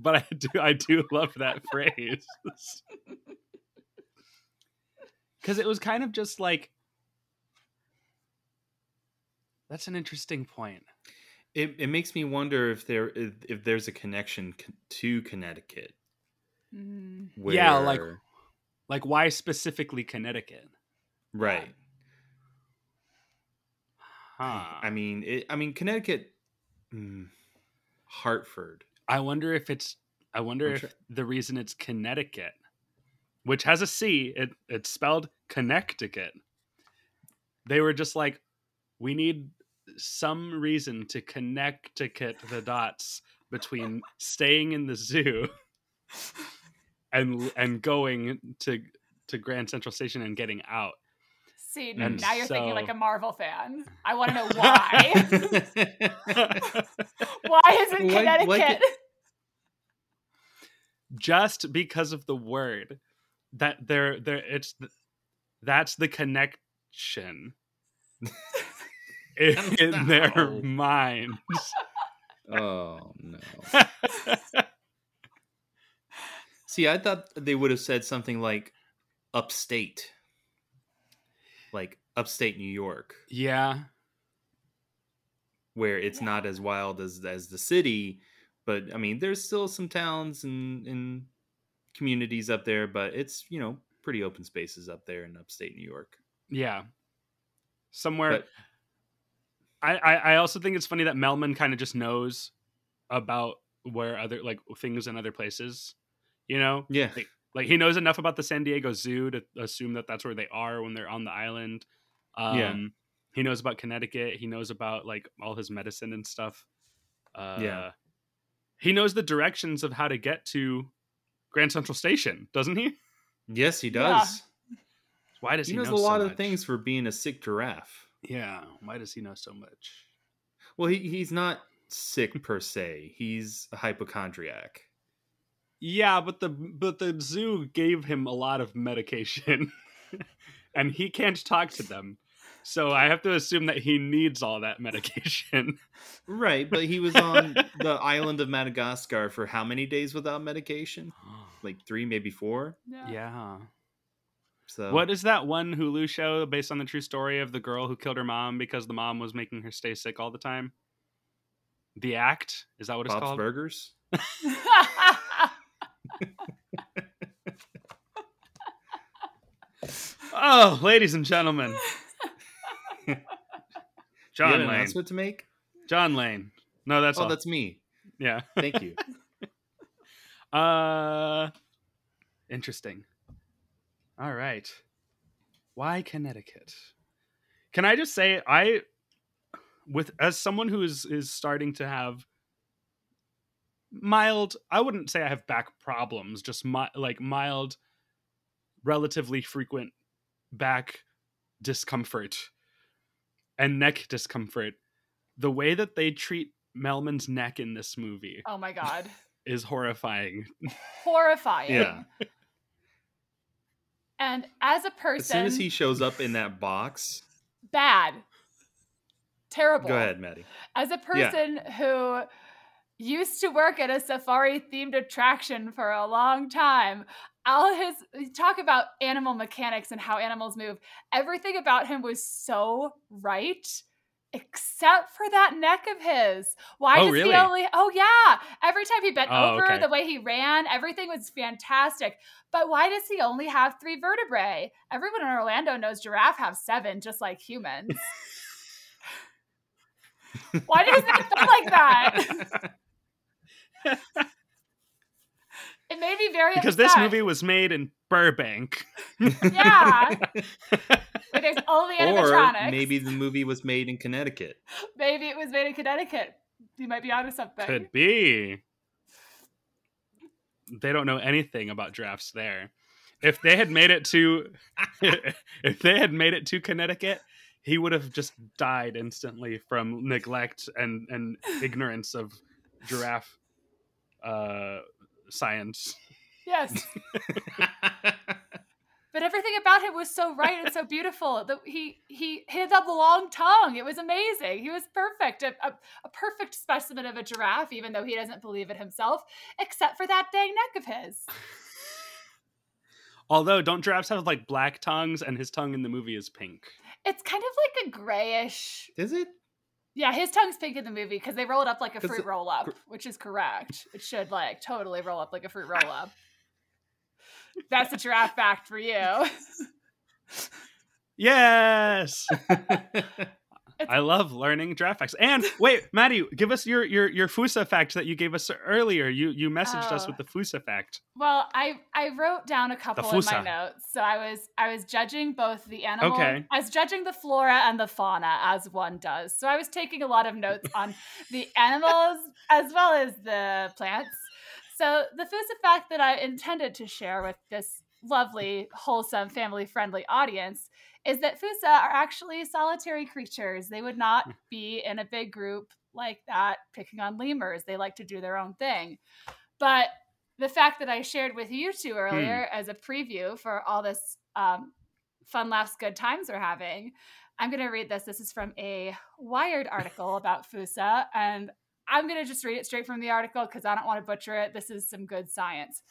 but I do I do love that phrase. [LAUGHS] Cuz it was kind of just like That's an interesting point. It, it makes me wonder if there if, if there's a connection to Connecticut. Mm. Yeah, like- Like why specifically Connecticut? right. Huh. I mean, it, I mean Connecticut, mm, Hartford. I wonder if it's I wonder I'm if try- the reason it's Connecticut, which has a C, it it's spelled Connecticut. They were just like, we need some reason to connect the dots between staying in the zoo and and going to to Grand Central Station and getting out. See, And now you're thinking like a Marvel fan. I want to know [LAUGHS] why. [LAUGHS] why is it Why- Connecticut? why just because of the word that they're there it's th- that's the connection [LAUGHS] in, in their minds [LAUGHS] oh no. [LAUGHS] See, I thought they would have said something like upstate. Like upstate New York, yeah where it's not as wild as as the city, but I mean there's still some towns and, and communities up there, but it's, you know, pretty open spaces up there in upstate New York. yeah somewhere But I, I i also think it's funny that melman kind of just knows about where other like things in other places you know yeah. like, like he knows enough about the san diego zoo to assume that that's where they are when they're on the island um Yeah. he knows about connecticut he knows about like all his medicine and stuff uh Yeah. he knows the directions of how to get to grand central station doesn't he Yes, he Yeah. does. why does He, he, knows know a so lot of much? things for being a sick giraffe. Yeah why does he know so much Well, he, he's not sick per se. He's a hypochondriac. Yeah, but the but the zoo gave him a lot of medication, [LAUGHS] and he can't talk to them. So I have to assume that he needs all that medication. Right, but he was on the [LAUGHS] island of Madagascar for how many days without medication? [GASPS] Like three, maybe four. Yeah. yeah. So What is that one Hulu show based on the true story of the girl who killed her mom because the mom was making her stay sick all the time? The Act is that what it's Bob's called? Burgers? [LAUGHS] Oh, ladies and gentlemen, [LAUGHS] John an Lane. announcement to make? John Lane. No, that's oh, all. that's me. yeah. Thank you. [LAUGHS] Uh, interesting. All right. Why Connecticut? Can I just say I, with as someone who is is starting to have mild, I wouldn't say I have back problems, just mi- like mild, relatively frequent back discomfort and neck discomfort. The way that they treat Melman's neck in this movie oh my god. [LAUGHS] is horrifying. Horrifying. Yeah. And as a person, As soon as he shows up in that box, bad. Terrible. go ahead, Maddie. As a Yeah. person who used to work at a safari themed attraction for a long time, all his talk about animal mechanics and how animals move, everything about him was so right. Except for that neck of his. Why Oh, does really? he only oh yeah. Every time he bent Oh, over, okay. the way he ran, everything was fantastic. But why does he only have three vertebrae? Everyone in Orlando knows giraffe have seven, just like humans. Why does it feel like that? [LAUGHS] It made me very because this movie was made in Burbank. yeah, [LAUGHS] where there's only Or animatronics. maybe the movie was made in Connecticut. maybe it was made in Connecticut. You might be onto something. Could be. They don't know anything about drafts there. If they had made it to [LAUGHS] if they had made it to Connecticut, he would have just died instantly from neglect and and ignorance of giraffe uh science. Yes, [LAUGHS] but everything about him was so right and so beautiful. The, he he he had that long tongue. It was amazing. He was perfect, a, a, a perfect specimen of a giraffe, even though he doesn't believe it himself. Except for that dang neck of his. [LAUGHS] Although don't giraffes have like black tongues and his tongue in the movie is pink. It's kind of like a grayish. Is it? Yeah, his tongue's pink in the movie because they roll it up like a fruit it- roll up, which is correct. It should like totally roll up like a fruit roll up. That's a giraffe fact for you. [LAUGHS] Yes. I love learning draft facts. And wait, Maddie, give us your your your Fossa fact that you gave us earlier. You you messaged us Oh. with the Fossa fact. Well, I I wrote down a couple in my notes. So I was I was judging both the animal Okay. I was judging the flora and the fauna as one does. So I was taking a lot of notes on [LAUGHS] the animals as well as the plants. So the Fossa fact that I intended to share with this lovely, wholesome, family-friendly audience is that Fossa are actually solitary creatures. They would not be in a big group like that picking on lemurs. They like to do their own thing. But the fact that I shared with you two earlier as a preview for all this um, fun laughs, good times we're having, I'm going to read this. This is from a Wired article about Fossa, and I'm going to just read it straight from the article because I don't want to butcher it. This is some good science.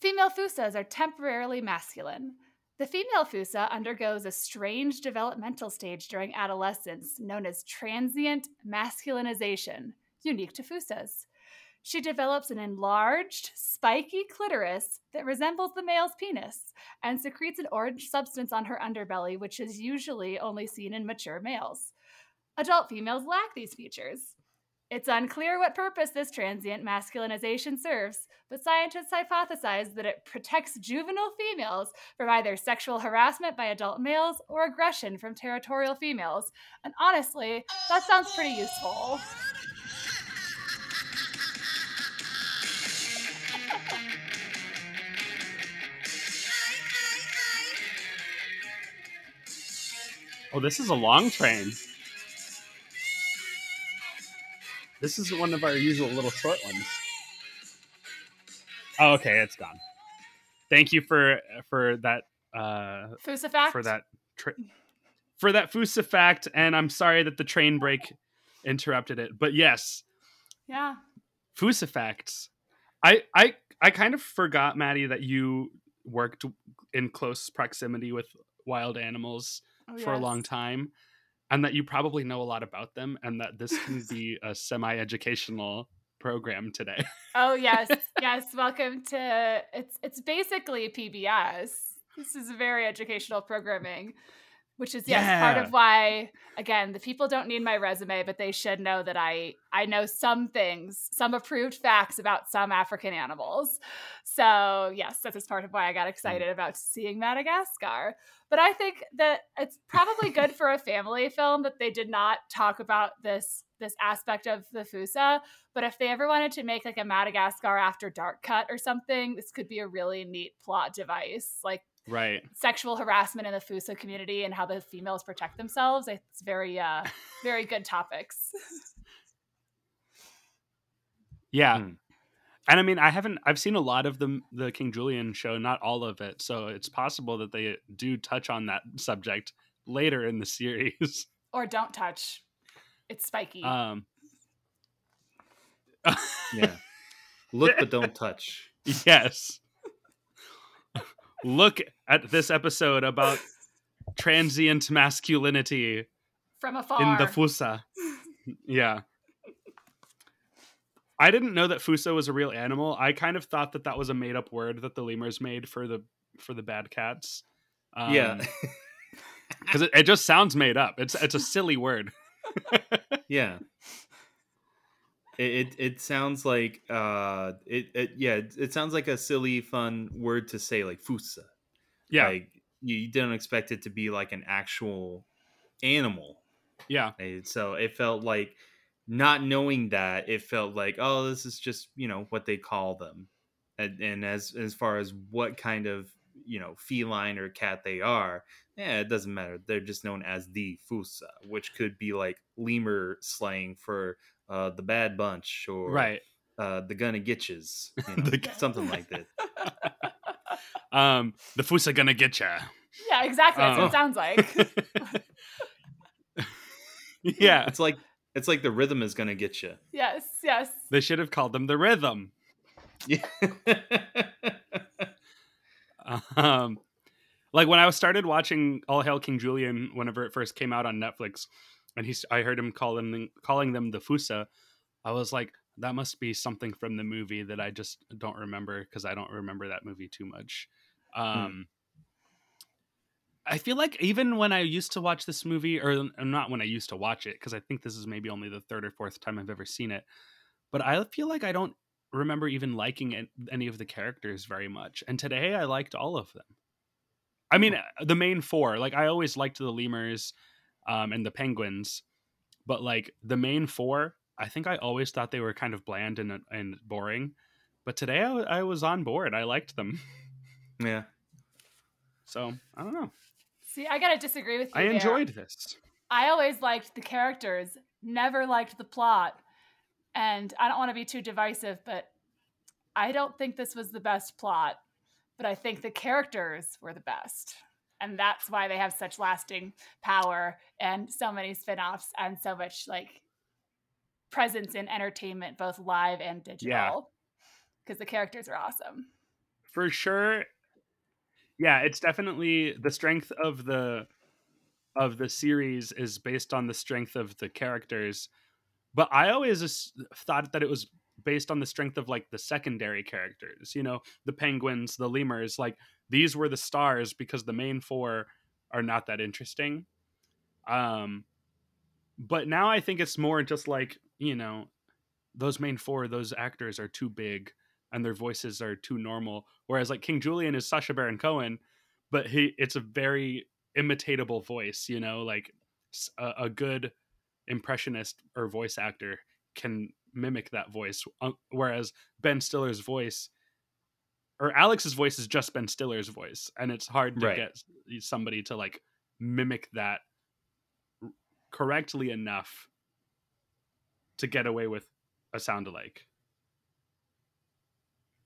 Female Fossas are temporarily masculine. The female Fossa undergoes a strange developmental stage during adolescence known as transient masculinization, unique to Fossas. She develops an enlarged, spiky clitoris that resembles the male's penis and secretes an orange substance on her underbelly, which is usually only seen in mature males. Adult females lack these features. It's unclear what purpose this transient masculinization serves, but scientists hypothesize that it protects juvenile females from either sexual harassment by adult males or aggression from territorial females. And honestly, that sounds pretty useful. Oh, this is a long train. This is one of our usual little short ones. Oh, okay, it's gone. Thank you for for that uh Fossa fact? for that tra- for that Fossa fact and I'm sorry that the train break interrupted it. But yes, Yeah. Fossa facts. I I I kind of forgot Maddie that you worked in close proximity with wild animals Oh, for a long time and that you probably know a lot about them and that this can be a semi-educational program today. [LAUGHS] Oh yes, yes. Welcome to it's it's basically PBS. This is very educational programming, which is yes part of why again the people don't need my resume, but they should know that I I know some things, some approved facts about some African animals. So yes, that is part of why I got hmm. excited about seeing Madagascar. But I think that it's probably good [LAUGHS] for a family film that they did not talk about this this aspect of the Fossa. But if they ever wanted to make like a Madagascar after dark cut or something, this could be a really neat plot device. Like right. sexual harassment in the Fossa community and how the females protect themselves. It's very uh [LAUGHS] very good topics. Yeah. Hmm. And I mean, I haven't. I've seen a lot of the the King Julien show, not all of it. So it's possible that they do touch on that subject later in the series. [LAUGHS] or don't touch. It's spiky. Um, Yeah. Look but don't [LAUGHS] touch. yes. Look at this episode about transient masculinity From afar. in the Fossa. Yeah. I didn't know that Fossa was a real animal. I kind of thought that that was a made up word that the lemurs made for the for the bad cats. Um, yeah. because it, it just sounds made up. It's it's a silly word. [LAUGHS] yeah. It, it it sounds like uh it, it yeah it, it sounds like a silly fun word to say like fossa. Yeah, like you, you don't expect it to be like an actual animal. Yeah, And so it felt like not knowing that it felt like oh this is just you know what they call them. And, and as as far as what kind of you know feline or cat they are yeah it doesn't matter. They're just known as the fossa which could be like lemur slang for uh the bad bunch or right. uh the gonna getches [LAUGHS] you know, The- something like that [LAUGHS] Um, the Fossa gonna get ya. yeah, exactly. That's what Oh. it sounds like. [LAUGHS] yeah, it's like it's like the rhythm is gonna get you yes, yes. they should have called them the Rhythm. yeah Um, like when I started watching All Hail King Julien whenever it first came out on Netflix, and he's I heard him calling them, calling them the Fossa. I was like, that must be something from the movie that I just don't remember because I don't remember that movie too much. Um, I feel like even when I used to watch this movie, or not when I used to watch it, because I think this is maybe only the third or fourth time I've ever seen it, but I feel like I don't remember even liking any of the characters very much. And today I liked all of them. I mean, uh, the main four, like I always liked the lemurs um, and the penguins, but like the main four, I think I always thought they were kind of bland and, and boring. But today I, I was on board. I liked them. [LAUGHS] Yeah. So I don't know. See, I gotta disagree with you. I there. enjoyed this. I always liked the characters, never liked the plot. And I don't want to be too divisive, but I don't think this was the best plot, but I think the characters were the best. And that's why they have such lasting power and so many spin-offs and so much like presence in entertainment, both live and digital. Yeah. Because the characters are awesome. For sure. Yeah, it's definitely the strength of the of the series is based on the strength of the characters. But I always thought that it was based on the strength of like the secondary characters, you know, the penguins, the lemurs, like these were the stars because the main four are not that interesting. Um but now I think it's more just like, you know, those main four, those actors are too big and their voices are too normal. Whereas like King Julien is Sacha Baron Cohen, but he it's a very imitatable voice, you know, like a, a good impressionist or voice actor can mimic that voice uh, whereas ben stiller's voice or alex's voice is just ben stiller's voice and it's hard to Right. get somebody to like mimic that correctly enough to get away with a sound alike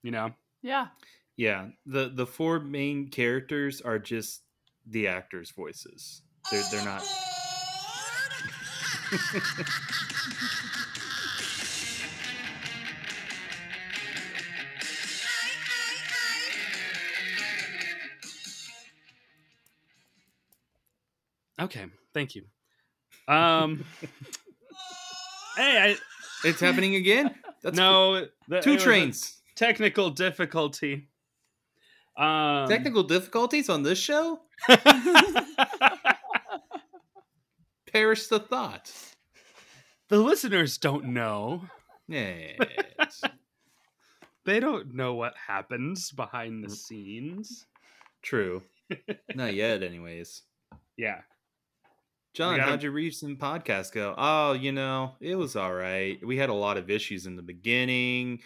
you know Yeah. Yeah, the the four main characters are just the actors' voices. They're they're not. [LAUGHS] [LAUGHS] okay thank you um [LAUGHS] hey i It's happening again. That's no the- two it was a trains. technical difficulty um Technical difficulties on this show. [LAUGHS] Perish the thought. the listeners don't know Yes. [LAUGHS] they don't know what happens behind the scenes True. Not yet, anyways. yeah John, how'd your recent podcast go? Oh, you know, it was all right. We had a lot of issues in the beginning.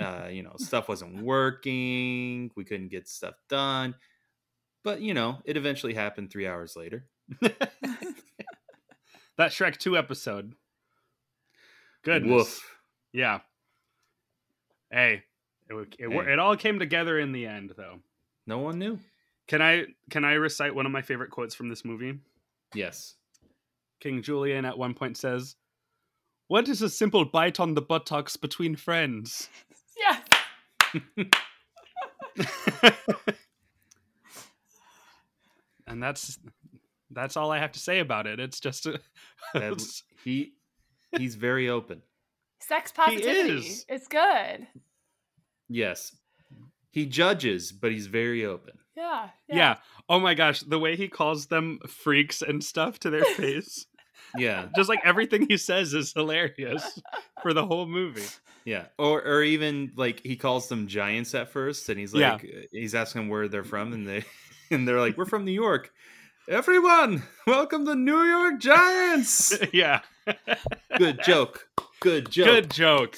Uh, you know, [LAUGHS] stuff wasn't working. We couldn't get stuff done. But, you know, it eventually happened three hours later. [LAUGHS] that shrek 2 episode goodness Woof. yeah hey it, it, Hey. it all came together in the end though No one knew. can i can i recite one of my favorite quotes from this movie Yes. King julien at one point says what is a simple bite on the buttocks between friends Yeah. [LAUGHS] and that's that's all i have to say about it it's just a, [LAUGHS] That- he he's very open. Sex positivity. is. It's good. Yes. He judges, but he's very open. Yeah. yeah. oh my gosh the way he calls them freaks and stuff to their [LAUGHS] face Yeah. just like everything he says is hilarious for the whole movie Yeah. Or or even like he calls them giants at first and he's Yeah. like he's asking where they're from and they [LAUGHS] and they're like, We're from New York. Everyone, welcome to New York Giants. [LAUGHS] yeah Good joke. Good joke. good joke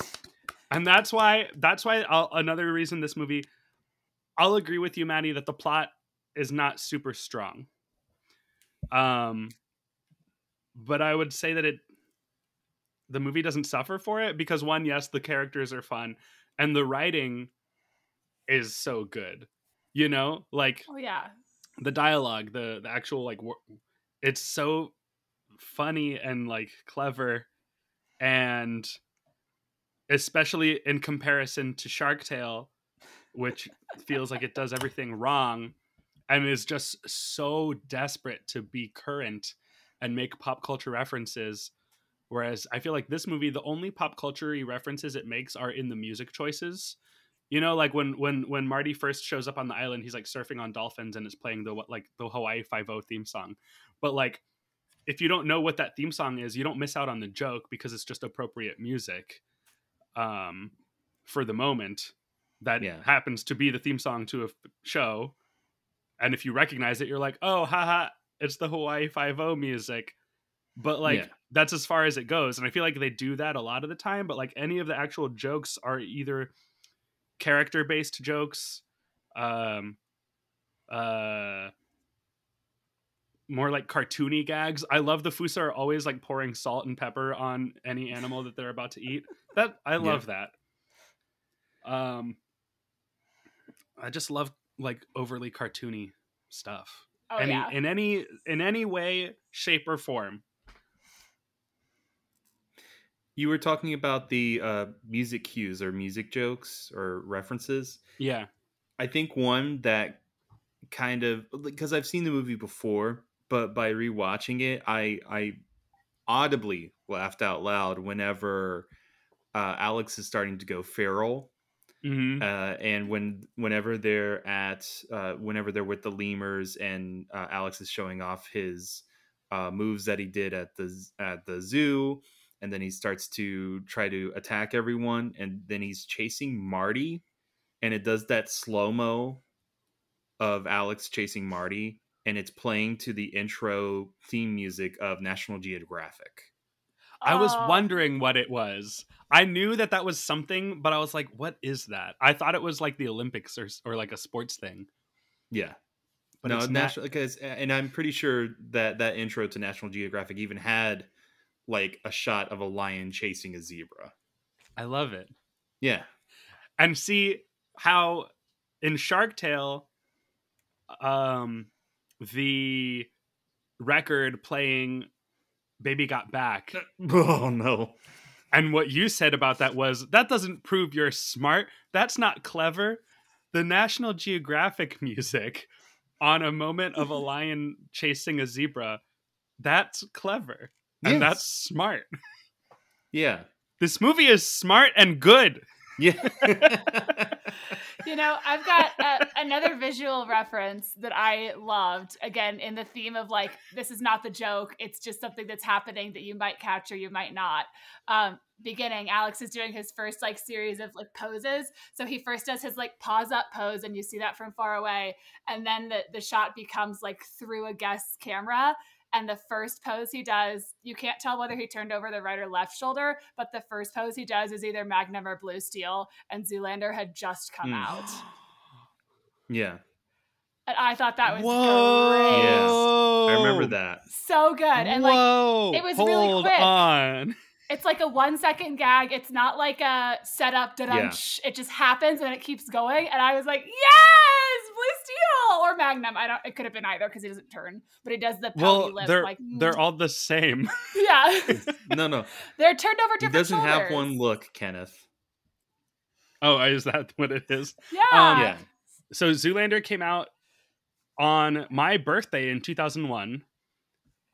and that's why that's why I'll, another reason this movie i'll agree with you maddie that the plot is not super strong um but i would say that it the movie doesn't suffer for it because one yes the characters are fun and the writing is so good you know like Oh yeah. the dialogue the the actual like it's so funny and like clever and especially in comparison to Shark Tale which feels like it does everything wrong and is just so desperate to be current and make pop culture references whereas I feel like this movie the only pop culture references it makes are in the music choices You know, like when when when Marty first shows up on the island, he's like surfing on dolphins and is playing the what like the Hawaii Five O theme song. But like, if you don't know what that theme song is, you don't miss out on the joke because it's just appropriate music, um, for the moment that Yeah. happens to be the theme song to a f- show. And if you recognize it, you're like, oh, haha, it's the Hawaii Five O music. But like Yeah. that's as far as it goes, and I feel like they do that a lot of the time. But like any of the actual jokes are either character based jokes um uh more like cartoony gags i love the fossa are always like pouring salt and pepper on any animal that they're about to eat that i love that um i just love like overly cartoony stuff Oh any yeah. in any in any way shape or form You were talking about the uh, music cues or music jokes or references. yeah I think one that kind of because I've seen the movie before, but by rewatching it, I I audibly laughed out loud whenever uh, Alex is starting to go feral, hmm uh, and when whenever they're at uh, whenever they're with the lemurs and uh, Alex is showing off his uh, moves that he did at the at the zoo, and then he starts to try to attack everyone, and then he's chasing Marty, and it does that slow mo of Alex chasing Marty, and it's playing to the intro theme music of National Geographic. I was Oh, wondering what it was. I knew that that was something, but I was like, "What is that?" I thought it was like the Olympics or or like a sports thing. Yeah. But no, it's not. national because and I'm pretty sure that that intro to National Geographic even had like a shot of a lion chasing a zebra. I love it. Yeah. And see how in Shark Tale, um, the record playing "Baby Got Back," [LAUGHS] Oh no. and what you said about that was that doesn't prove you're smart. That's not clever. The National Geographic music on a moment of a [LAUGHS] lion chasing a zebra, that's clever. And Yes. that's smart. Yeah. This movie is smart and good. Yeah. [LAUGHS] You know, I've got another visual reference that I loved. Again, in the theme of like, this is not the joke; it's just something that's happening that you might catch or you might not. Um, beginning, Alex is doing his first like series of like poses. So he first does his like pause up pose, and you see that from far away, and then the the shot becomes like through a guest's camera. And the first pose he does, you can't tell whether he turned over the right or left shoulder, but the first pose he does is either Magnum or Blue Steel, and Zoolander had just come Hmm. out. yeah. And I thought that was Whoa. Yes. I remember that. So good. And like it was Hold really quick. on. it's like a one second gag. It's not like a setup, da Yeah. It just happens and it keeps going. And I was like, yes, Blue Steel or Magnum. I don't. It could have been either because he doesn't turn, but he does the pouty Well, lip. they're like they're mm. all the same. [LAUGHS] yeah. [LAUGHS] No, no. [LAUGHS] they're turned over He different. doesn't have one look, Kenneth. oh, is that what it is? Yeah. Um, Yeah. So Zoolander came out on my birthday in 2001.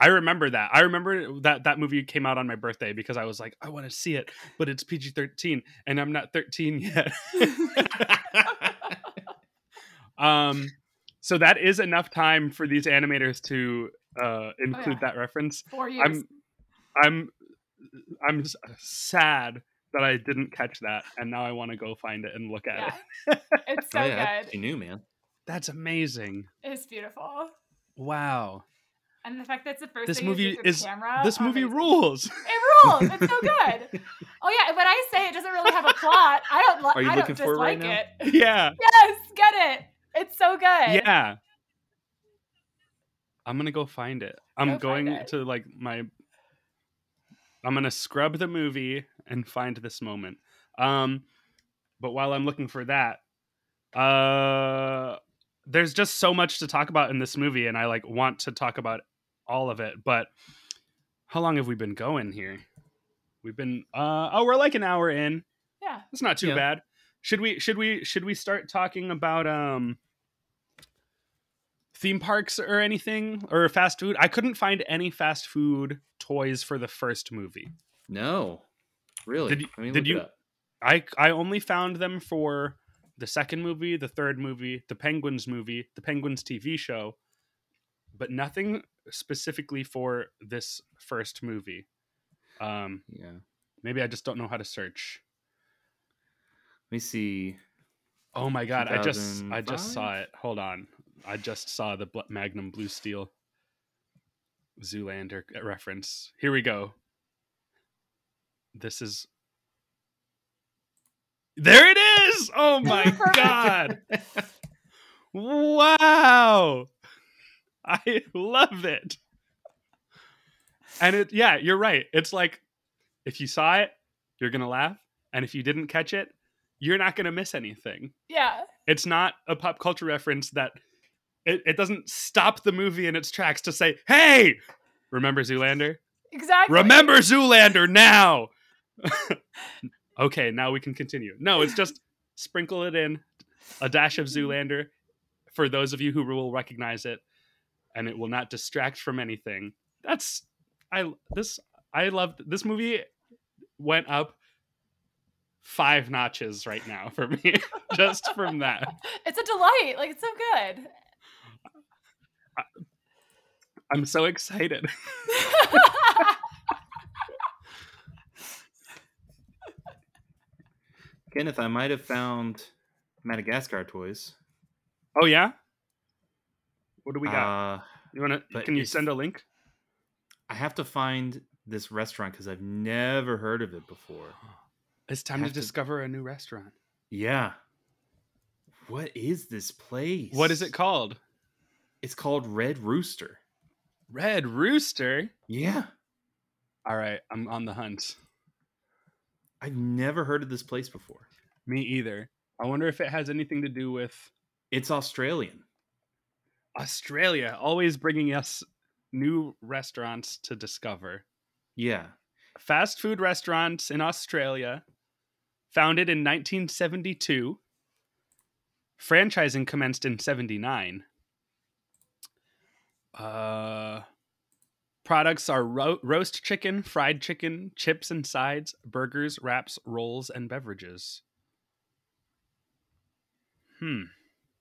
I remember that. I remember that that movie came out on my birthday because I was like, I want to see it, but it's PG-13 and I'm not 13 yet. um so that is enough time for these animators to uh include yeah. that reference. Four years. I'm I'm I'm sad that I didn't catch that and now I want to go find it and look at Yeah. it. [LAUGHS] it's so oh, yeah. good. You knew, man. That's amazing. It's beautiful. Wow. And the fact that it's the first This thing you movie is camera. this movie amazing. rules. [LAUGHS] It rules. It's so good. [LAUGHS] Oh yeah, when I say it doesn't really have a plot, I don't. Li- Are you I looking don't for it right dislike now? it. yeah. Yes, get it. It's so good. Yeah. I'm gonna go find it. I'm Go going it. to like my I'm gonna scrub the movie and find this moment. Um but while I'm looking for that, uh there's just so much to talk about in this movie and I like want to talk about all of it, but how long have we been going here? We've been uh oh we're like an hour in. Yeah. It's not too Yeah. bad. Should we should we should we start talking about um theme parks or anything or fast food? I couldn't find any fast food toys for the first movie. No. Really? Did you- Let me did you- I I only found them for the second movie, the third movie, the Penguins movie, the Penguins TV show, but nothing specifically for this first movie. Um, Yeah. maybe I just don't know how to search. Let me see. Oh my god, I just I just saw it. Hold on. I just saw the Magnum Blue Steel Zoolander reference. Here we go. This is There it is. Oh [LAUGHS] my god. Wow. I [LAUGHS] love it. And it yeah, you're right. It's like if you saw it, you're going to laugh, and if you didn't catch it, you're not going to miss anything Yeah. it's not a pop culture reference that it, it doesn't stop the movie in its tracks to say, hey, remember Zoolander? Exactly. Remember Zoolander now. [LAUGHS] okay, now we can continue. No, it's just sprinkle it in a dash of Zoolander for those of you who will recognize it, and it will not distract from anything. That's I this I love this movie went up five notches right now for me [LAUGHS] just from that. It's a delight. Like it's so good. I'm so excited. [LAUGHS] [LAUGHS] Kenneth, I might have found Madagascar toys. Oh yeah. What do we got? Uh, you want to? Can you send a link? I have to find this restaurant because I've never heard of it before. It's time to to- discover a new restaurant. Yeah. What is this place? What is it called? It's called Red Rooster. Red Rooster. Yeah. All right, I'm on the hunt. I've never heard of this place before. Me either. I wonder if it has anything to do with It's Australian. Australia, always bringing us new restaurants to discover. Yeah. Fast food restaurants in Australia, founded in 1972. Franchising commenced in 79. Uh, products are ro- roast chicken, fried chicken, chips and sides, burgers, wraps, rolls, and beverages. Hmm.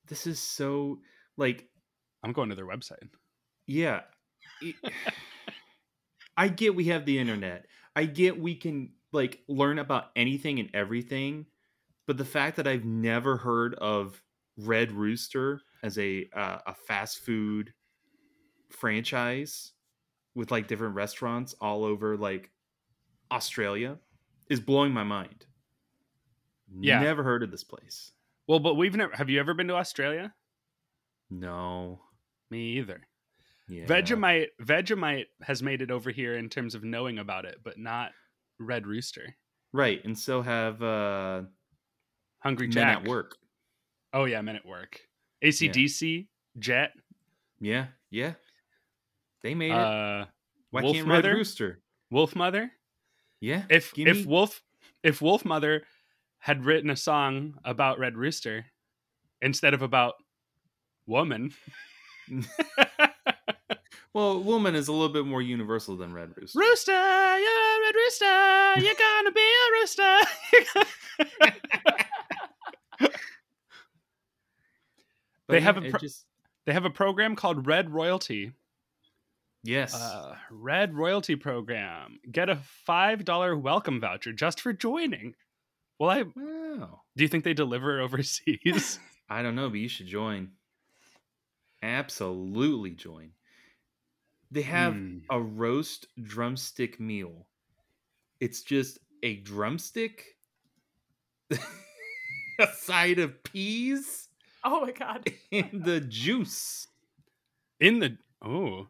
This is so like I'm going to their website. yeah. [SIGHS] I get we have the internet. I get we can like learn about anything and everything, but the fact that I've never heard of Red Rooster as a uh, a fast food franchise with like different restaurants all over like Australia is blowing my mind. Yeah. Never heard of this place. Well, but we've never. Have you ever been to Australia? No. Me either. Yeah. Vegemite Vegemite has made it over here in terms of knowing about it, but not Red Rooster. Right, and so have uh Hungry Men Jack at Work. Oh yeah, Men at Work. ACDC, Jet, Yeah, yeah. They made it. uh, Why Wolf can't Mother? Red Rooster? Wolf Mother. Yeah. If give if Wolf if Wolf Mother had written a song about Red Rooster instead of about woman, [LAUGHS] [LAUGHS] well, woman is a little bit more universal than Red Rooster. Rooster, you're a red rooster, you're gonna be a rooster. [LAUGHS] They yeah, have a pro- just they have a program called Red Royalty. yes. Uh, Red Royalty Program. Get a five dollar welcome voucher just for joining. Well, I wow. do you think they deliver overseas? [LAUGHS] I don't know, but you should join. Absolutely join. They have Hmm. a roast drumstick meal. It's just a drumstick, [LAUGHS] a side of peas, Oh my god. [LAUGHS] and the juice. In the oh,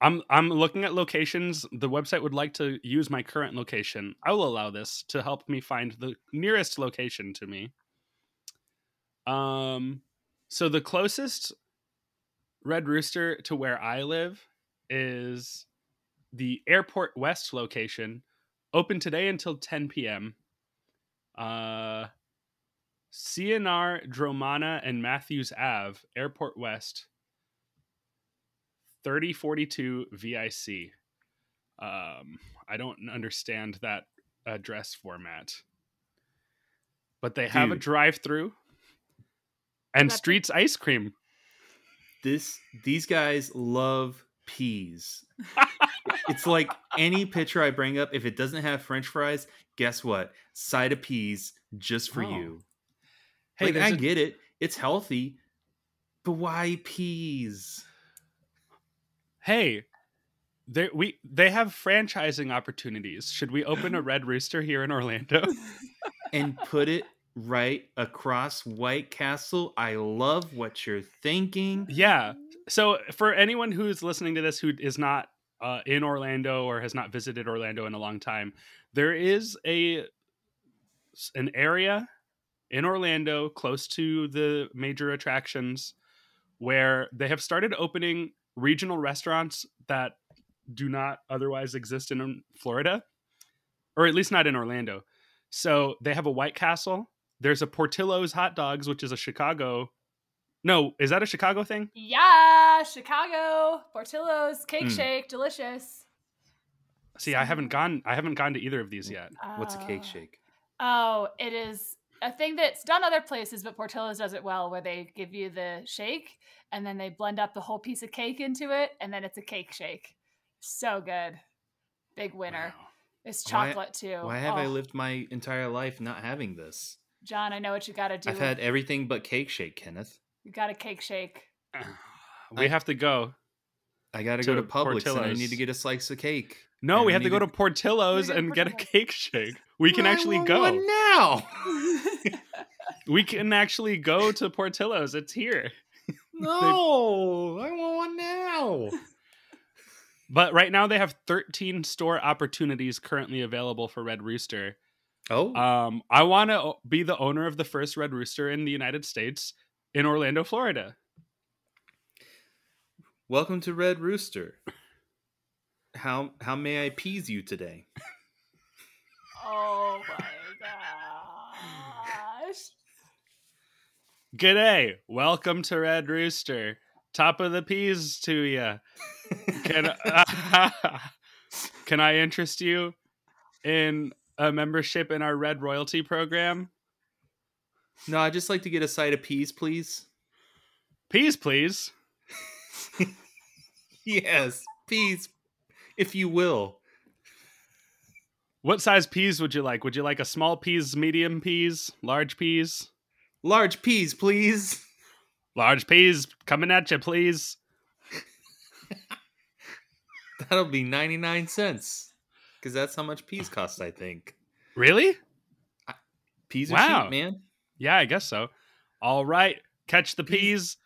I'm I'm looking at locations. The website would like to use my current location. I will allow this to help me find the nearest location to me. Um, so the closest Red Rooster to where I live is the Airport West location, open today until 10 p.m. Uh, CNR, Dromana, and Matthews Ave, Airport West, 3042 VIC. Um, I don't understand that address format. but they have a drive-through and That's- Streets ice cream. This these guys love peas. [LAUGHS] it's like any picture I bring up, if it doesn't have French fries, guess what? Side of peas just for Oh. you. Hey, like I a- get it, it's healthy, but why peas? Hey, they we they have franchising opportunities. Should we open a Red Rooster here in Orlando? and put it right across White Castle. I love what you're thinking. yeah. So for anyone who's listening to this who is not uh, in Orlando or has not visited Orlando in a long time, there is a an area in Orlando close to the major attractions where they have started opening regional restaurants that do not otherwise exist in Florida or at least not in Orlando. So they have a White Castle. There's a Portillo's hot dogs, which is a Chicago. No, is that a Chicago thing? Yeah, Chicago, Portillo's, Cake Mm. Shake, delicious. See, I haven't gone. I haven't gone to either of these yet. What's a cake Uh, shake? Oh, it is a thing that's done other places, but Portillo's does it well, where they give you the shake and then they blend up the whole piece of cake into it, and then it's a cake shake. So good. Big winner. Wow. It's Why- chocolate too. Why have I Oh, lived my entire life not having this? John, I know what you got to do. I've had everything but cake shake, Kenneth. You got a cake shake. [SIGHS] We I- have to go. I got to To go to Publix and I need to get a slice of cake. No, And we I have to go to- to Portillo's gotta and get a cake shake. We can I actually want go. one now. [LAUGHS] We can actually go to Portillo's. It's here. [LAUGHS] no, I want one now. But right now they have 13 store opportunities currently available for Red Rooster. Oh, Um, I want to be the owner of the first Red Rooster in the United States in Orlando, Florida. welcome to Red Rooster. How how may I appease you today? Oh my gosh. G'day. Welcome to Red Rooster. Top of the peas to you. Can, [LAUGHS] [LAUGHS] can I interest you in a membership in our Red Royalty program? No, I'd just like to get a side of peas, please. Peas, please. [LAUGHS] Yes, peas, if you will. What size peas would you like? Would you like a small peas, medium peas, large peas? Large peas, please. Large peas coming at you, please. [LAUGHS] That'll be 99 cents. Because that's how much peas cost, I think. Really? Peas are Wow. cheap, man. Yeah, I guess so. All right, catch the peas.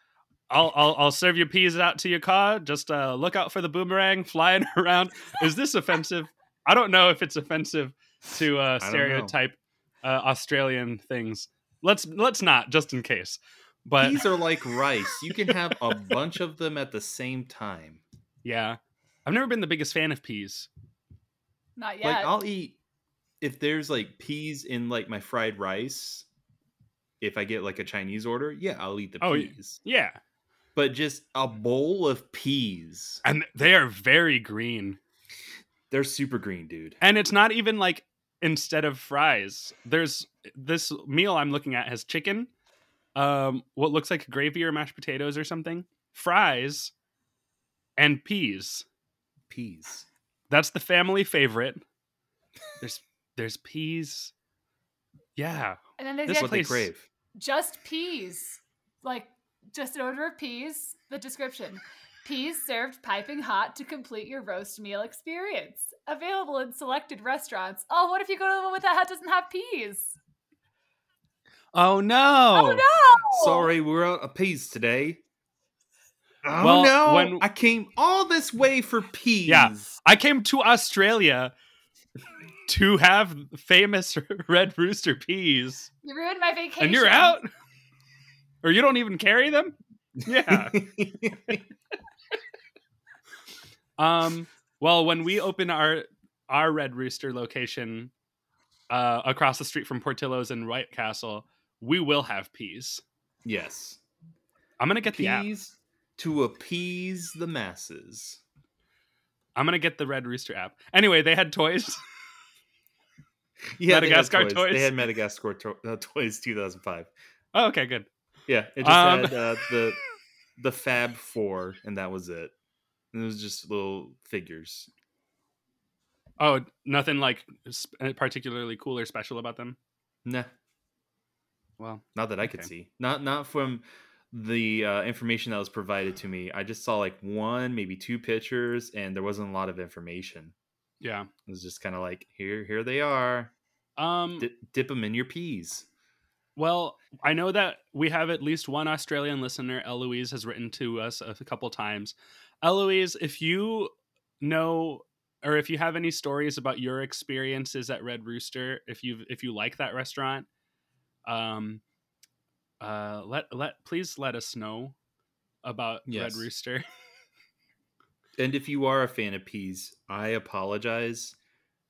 I'll, I'll I'll serve your peas out to your car. Just uh, look out for the boomerang flying [LAUGHS] around. Is this offensive? I don't know if it's offensive to uh, [LAUGHS] I stereotype uh, Australian things. Let's let's not, just in case. But Peas are like rice. You can have a bunch of them at the same time. [LAUGHS] yeah, I've never been the biggest fan of peas. Not yet. Like I'll eat if there's like peas in like my fried rice. If I get like a Chinese order, yeah, I'll eat the Oh, peas. Yeah, But just a bowl of peas. and they are very green. They're super green, dude. And it's not even like instead of fries. There's this meal I'm looking at has chicken, um, what looks like gravy or mashed potatoes or something, fries, and peas. Peas. That's the family favorite. There's there's peas. Yeah. and then they this get What they crave. just peas. Like just an order of peas. The description. Peas served piping hot to complete your roast meal experience. Available in selected restaurants. Oh, what if you go to the one with that hat doesn't have peas? Oh no. Oh, no! Sorry, we're out of peas today. Oh Well, no! when- I came all this way for peas. Yeah. I came to Australia to have famous [LAUGHS] red rooster peas. You ruined my vacation. And you're out? Or you don't even carry them? Yeah. [LAUGHS] Um. Well, when we open our our Red Rooster location uh, across the street from Portillo's and White Castle, we will have peas. yes. I'm gonna get the app. To appease the masses. I'm gonna get the Red Rooster app. Anyway, they had toys. [LAUGHS] [LAUGHS] Yeah, Madagascar toys. toys. They had Madagascar to- uh, toys 2005. Oh, okay, good. Yeah, it just Um, had uh, the [LAUGHS] the Fab Four, and that was it. And it was just little figures. Oh, nothing like particularly cool or special about them. Nah, Well, not that I could see. Not not from the uh, information that was provided to me. I just saw like one, maybe two pictures, and there wasn't a lot of information. yeah. It was just kind of like here, here they are. Um, Dip, dip them in your peas. Well, I know that we have at least one Australian listener. Eloise has written to us a couple times. Eloise, if you know or if you have any stories about your experiences at Red Rooster, if you if you like that restaurant, um, uh, let let please let us know about Yes. Red Rooster. And if you are a fan of peas, I apologize.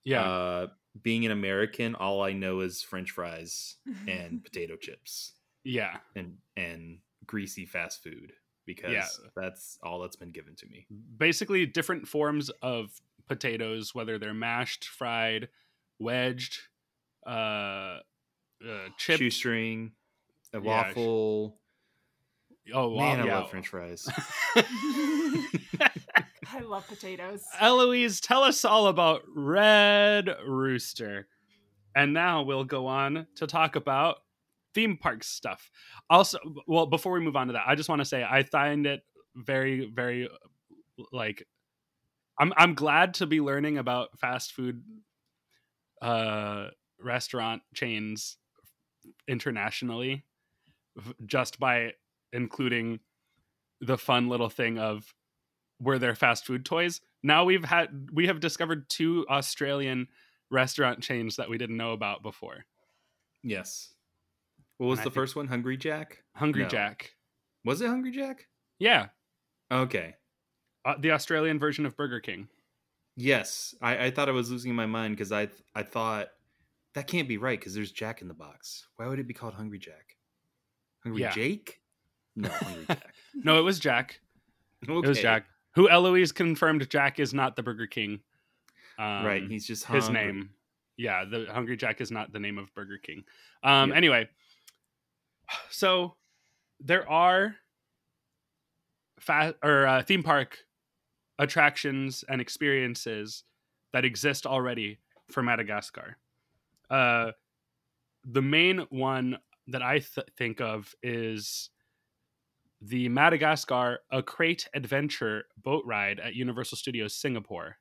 yeah, Uh, being an American, all I know is French fries [LAUGHS] and potato chips yeah. and and greasy fast food because Yeah. that's all that's been given to me. Basically, different forms of potatoes, whether they're mashed, fried, wedged, uh, uh chipped. Shoestring, a Yeah, waffle. Oh, Man, wow, I love French fries. [LAUGHS] [LAUGHS] I love potatoes. Eloise, tell us all about Red Rooster. And now we'll go on to talk about theme park stuff. Also, well, before we move on to that, I just want to say I find it very, very like I'm I'm glad to be learning about fast food uh restaurant chains internationally f- just by including the fun little thing of were there fast food toys now we've had we have discovered two australian restaurant chains that we didn't know about before yes. What was And the first one? Hungry Jack? hungry No. jack Was it Hungry Jack? yeah Okay. uh, the australian version of burger king Yes, I, I thought I was losing my mind because I I thought that can't be right because there's Jack in the box. Why would it be called Hungry Jack? Hungry Yeah. Jake? No, Hungry [LAUGHS] Jack. no it was jack okay. [LAUGHS] it was jack who eloise confirmed jack is not the burger king um, right, he's just his name yeah the hungry jack is not the name of burger king um anyway so there are fa- or uh, theme park attractions and experiences that exist already for madagascar uh the main one that i th- think of is the madagascar a crate adventure boat ride at universal studios singapore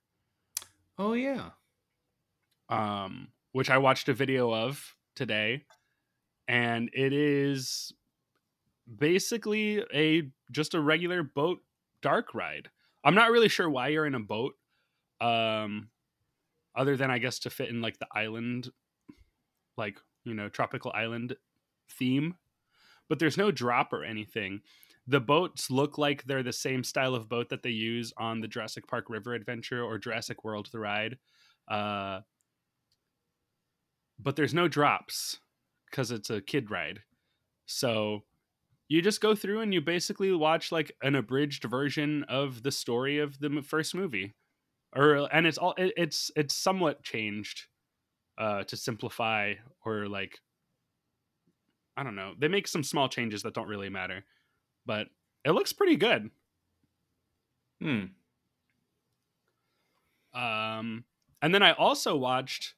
Oh yeah. um, which I watched a video of today, and it is basically a just a regular boat dark ride. I'm not really sure why you're in a boat, um, other than I guess to fit in like the island, like you know tropical island theme. But there's no drop or anything. The boats look like they're the same style of boat that they use on the Jurassic Park River Adventure or Jurassic World the ride. Uh, but there's no drops because it's a kid ride. So you just go through and you basically watch like an abridged version of the story of the first movie, or and it's all it, it's it's somewhat changed uh, to simplify or like I don't know. They make some small changes that don't really matter, but it looks pretty good. Hmm. Um, and then I also watched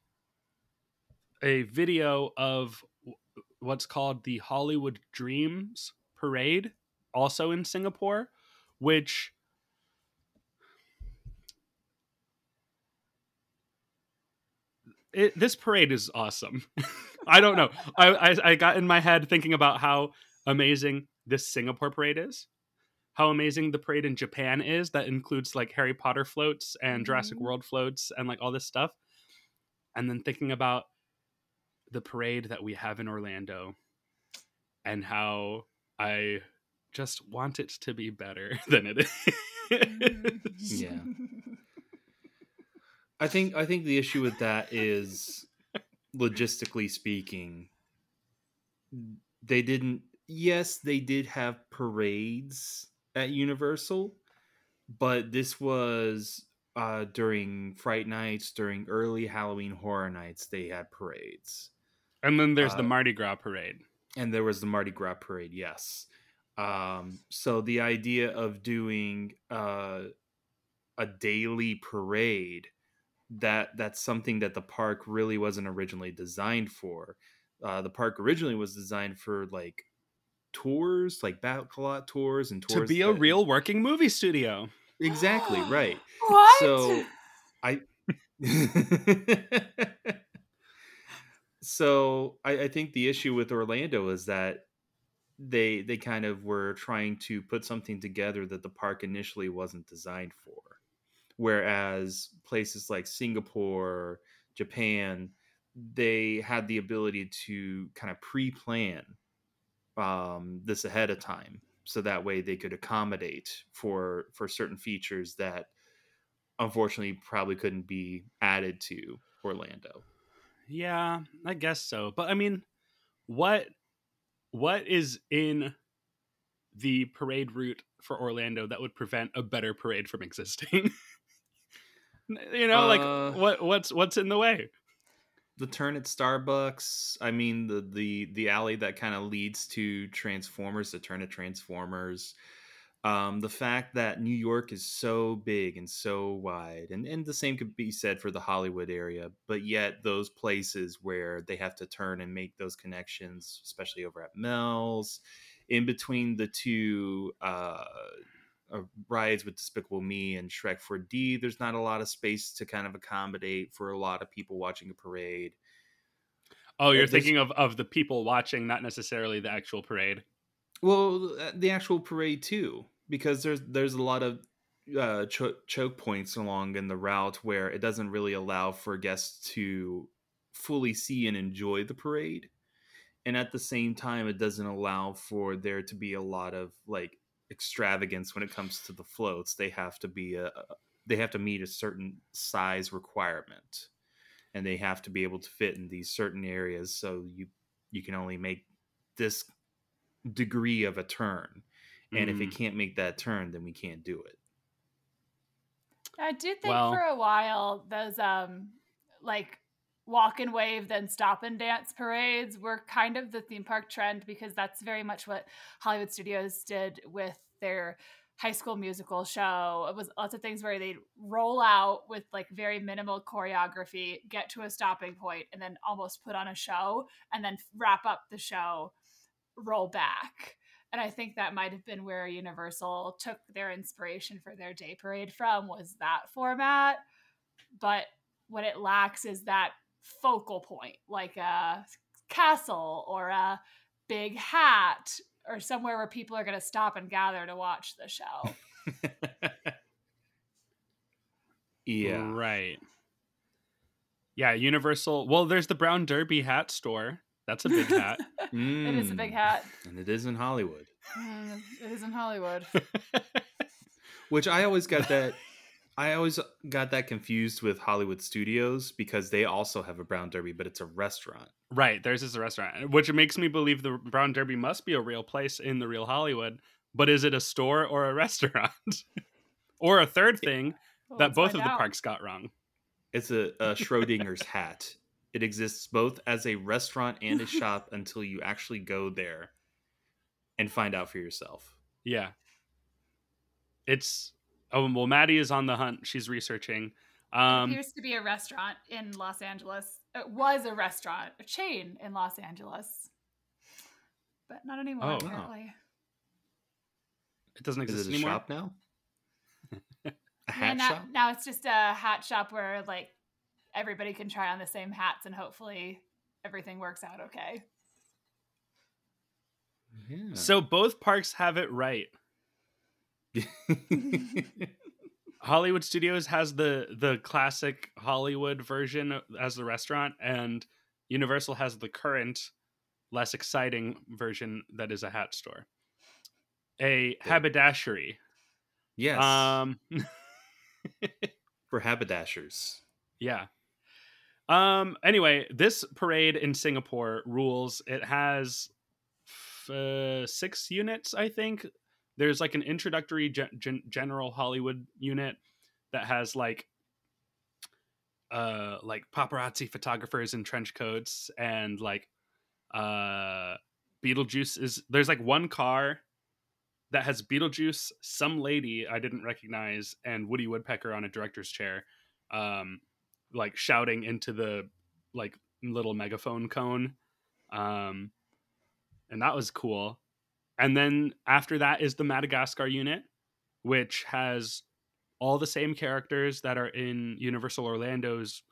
a video of what's called the Hollywood Dreams Parade, also in Singapore, which it, this parade is awesome. [LAUGHS] I don't know. I, I I got in my head thinking about how amazing this Singapore parade is. How amazing the parade in Japan is that includes like Harry Potter floats and Jurassic Mhm. World floats and like all this stuff. And then thinking about the parade that we have in Orlando and how I just want it to be better [LAUGHS] than it is. [LAUGHS] Yeah. [LAUGHS] I think I think the issue with that is logistically speaking they didn't yes they did have parades at Universal but this was uh, during Fright Nights, during early Halloween Horror Nights, they had parades. And then there's the Uh, Mardi Gras parade. and there was the Mardi Gras parade. Yes. Um, so the idea of doing uh, a daily parade that that's something that the park really wasn't originally designed for. Uh, the park originally was designed for like tours, like backlot tours and To tours be a that- real working movie studio. exactly right. [GASPS] What? So I [LAUGHS] So I, I think the issue with Orlando is that they they kind of were trying to put something together that the park initially wasn't designed for. Whereas places like Singapore, Japan, they had the ability to kind of pre-plan um, this ahead of time, so that way they could accommodate for for certain features that unfortunately probably couldn't be added to Orlando. Yeah, I guess so. But I mean, what what is in the parade route for Orlando that would prevent a better parade from existing? [LAUGHS] [LAUGHS] you know, Uh, like what what's what's in the way? the turn at Starbucks. I mean the the the alley that kind of leads to Transformers, the turn at Transformers. Um, the fact that New York is so big and so wide, and, and the same could be said for the Hollywood area, but yet those places where they have to turn and make those connections, especially over at Mel's, in between the two uh, uh, rides with Despicable Me and Shrek 4D, there's not a lot of space to kind of accommodate for a lot of people watching a parade. Oh, you're there's- thinking of of the people watching, not necessarily the actual parade. Well, uh, the actual parade too, because there's there's a lot of uh, cho- choke points along in the route where it doesn't really allow for guests to fully see and enjoy the parade, and at the same time, it doesn't allow for there to be a lot of like extravagance when it comes to the floats. They have to be a they have to meet a certain size requirement, and they have to be able to fit in these certain areas. So you you can only make this degree of a turn. And if Mm. it can't make that turn, then we can't do it. I do think Well- for a while those um like walk and wave then stop and dance parades were kind of the theme park trend because that's very much what Hollywood Studios did with their high school musical show. It was lots of things where they'd roll out with like very minimal choreography, get to a stopping point, and then almost put on a show and then wrap up the show, roll back. And I think that might have been where Universal took their inspiration for their day parade from was that format. But what it lacks is that focal point, like a castle or a big hat or somewhere where people are going to stop and gather to watch the show. [LAUGHS] yeah. Right. Yeah, Universal. Well, there's the Brown Derby hat store. That's a big hat. [LAUGHS] It is a big Mm. hat. And it is in Hollywood. Mm, It is in Hollywood. [LAUGHS] Which I always got that I always got that confused with Hollywood Studios because they also have a Brown Derby, but it's a restaurant. right, theirs is a restaurant, which makes me believe the Brown Derby must be a real place in the real Hollywood. But is it a store or a [LAUGHS] restaurant? or a third thing Well, that both of find the parks got wrong? It's a, a Schrodinger's hat. It exists both as a restaurant and a [LAUGHS] shop until you actually go there and find out for yourself. Yeah. It's oh well Maddie is on the hunt. She's researching. It Um appears to be a restaurant in Los Angeles. It was a restaurant, a chain in Los Angeles, but not anymore. Oh, wow. apparently. it doesn't Is exist it a anymore. shop now? [LAUGHS] a Yeah, hat now, shop? now it's just a hat shop where like everybody can try on the same hats and hopefully everything works out okay. Yeah. So both parks have it right. [LAUGHS] Hollywood Studios has the the classic Hollywood version as the restaurant, and Universal has the current, less exciting version that is a hat store, a haberdashery. yes. Um, for haberdashers. [LAUGHS] yeah. Um. Anyway, this parade in Singapore rules. It has uh, six units, I think. There's like an introductory gen- gen- general Hollywood unit. that has like uh like paparazzi photographers in trench coats and like uh Beetlejuice is there's like one car that has Beetlejuice, some lady I didn't recognize, and Woody Woodpecker on a director's chair, um, like shouting into the like little megaphone cone. Um, and that was cool. And then after that is the Madagascar unit, which has all the same characters that are in Universal Orlando's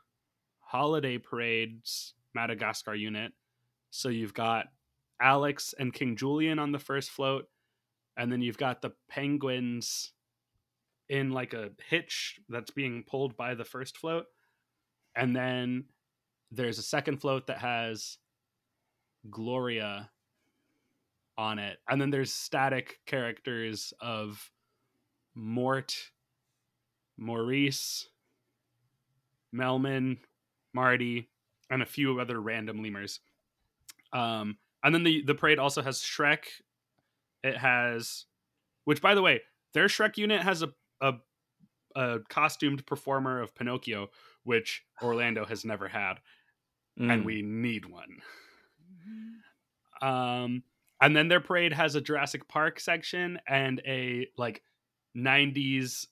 Holiday Parade's Madagascar unit. So you've got Alex and King Julien on the first float, and then you've got the penguins in like a hitch that's being pulled by the first float. And then there's a second float that has Gloria on it. And then there's static characters of Mort, Maurice, Melman, Marty, and a few other random lemurs. Um, and then the the parade also has Shrek. It has, which by the way, their Shrek unit has a a, a costumed performer of Pinocchio, which Orlando has never had, and Mm. we need one. Um, and then their parade has a Jurassic Park section and a like '90s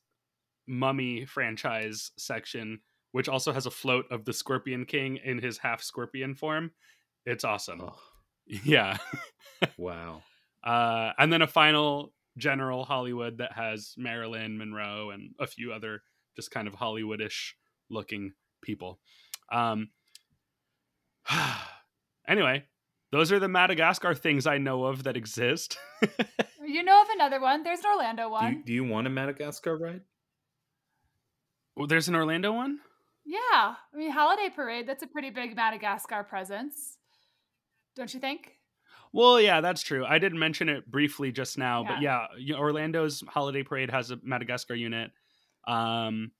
Mummy franchise section, which also has a float of the Scorpion King in his half scorpion form. It's awesome. Oh, [LAUGHS] Yeah. wow. [LAUGHS] Uh, and then a final general Hollywood that has Marilyn Monroe and a few other just kind of Hollywoodish looking people. Um, [SIGHS] anyway, those are the Madagascar things I know of that exist. [LAUGHS] You know of another one? There's an Orlando Do one. you, do you want a Madagascar ride? Oh, There's an Orlando one. Yeah, I mean Holiday Parade. That's a pretty big Madagascar presence, don't you think? Well, yeah, that's true. I did mention it briefly just now, but Yeah. yeah, you know, Orlando's holiday parade has a Madagascar unit, um,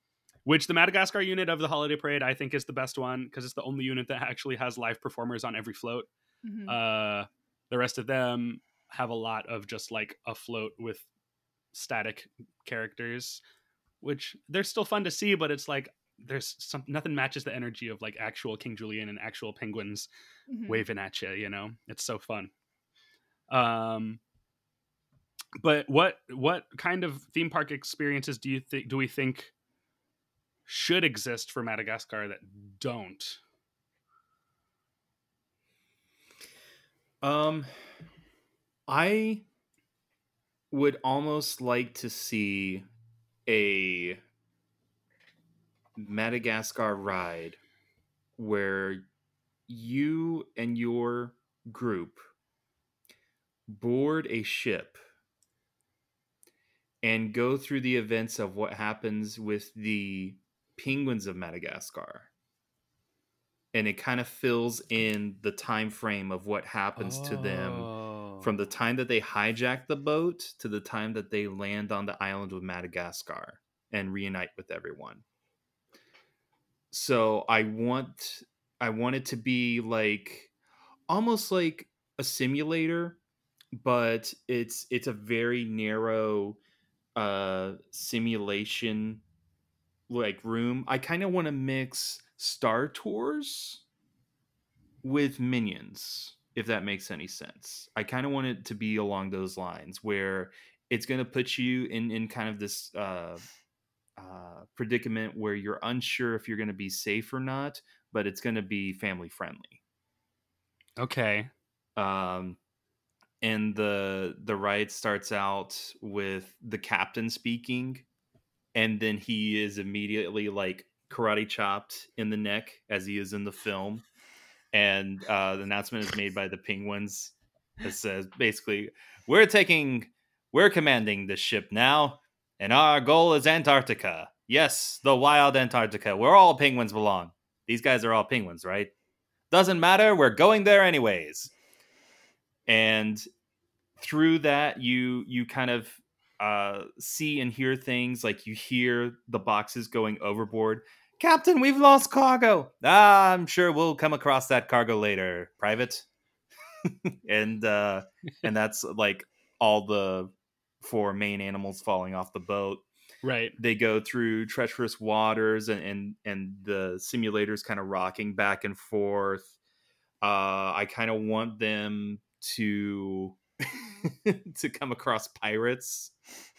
which the Madagascar unit of the holiday parade I think is the best one because it's the only unit that actually has live performers on every float. Mhm. Uh, the rest of them have a lot of just like afloat with static characters, which they're still fun to see, but it's like there's some nothing matches the energy of like actual King Julien and actual penguins Mhm. waving at you. You know, it's so fun. Um, but what what kind of theme park experiences do you think do we think should exist for Madagascar that don't? Um, I would almost like to see a Madagascar ride where you and your group board a ship and go through the events of what happens with the penguins of Madagascar. And it kind of fills in the time frame of what happens to them from the time that they hijack the boat to the time that they land on the island of Madagascar and reunite with everyone. So I want I want it to be like almost like a simulator, but it's it's a very narrow uh simulation like room. I kind of want to mix Star Tours with Minions, if that makes any sense. I kind of want it to be along those lines where it's going to put you in in kind of this uh, uh, predicament where you're unsure if you're going to be safe or not, but it's going to be family friendly. Okay. Um, and the the ride starts out with the captain speaking, and then he is immediately like karate chopped in the neck as he is in the film. And uh, the announcement is made by the penguins. It says basically, "We're taking, we're commanding this ship now, and our goal is Antarctica. Yes, the wild Antarctica, where all penguins belong. These guys are all penguins, right? Doesn't matter. We're going there anyways." And through that, you you kind of uh, see and hear things like you hear the boxes going overboard. Captain, we've lost cargo. Ah, I'm sure we'll come across that cargo later, Private. [LAUGHS] and uh, and that's like all the four main animals falling off the boat. Right. they go through treacherous waters and and, and the simulators kind of rocking back and forth uh i kind of want them to [LAUGHS] to come across pirates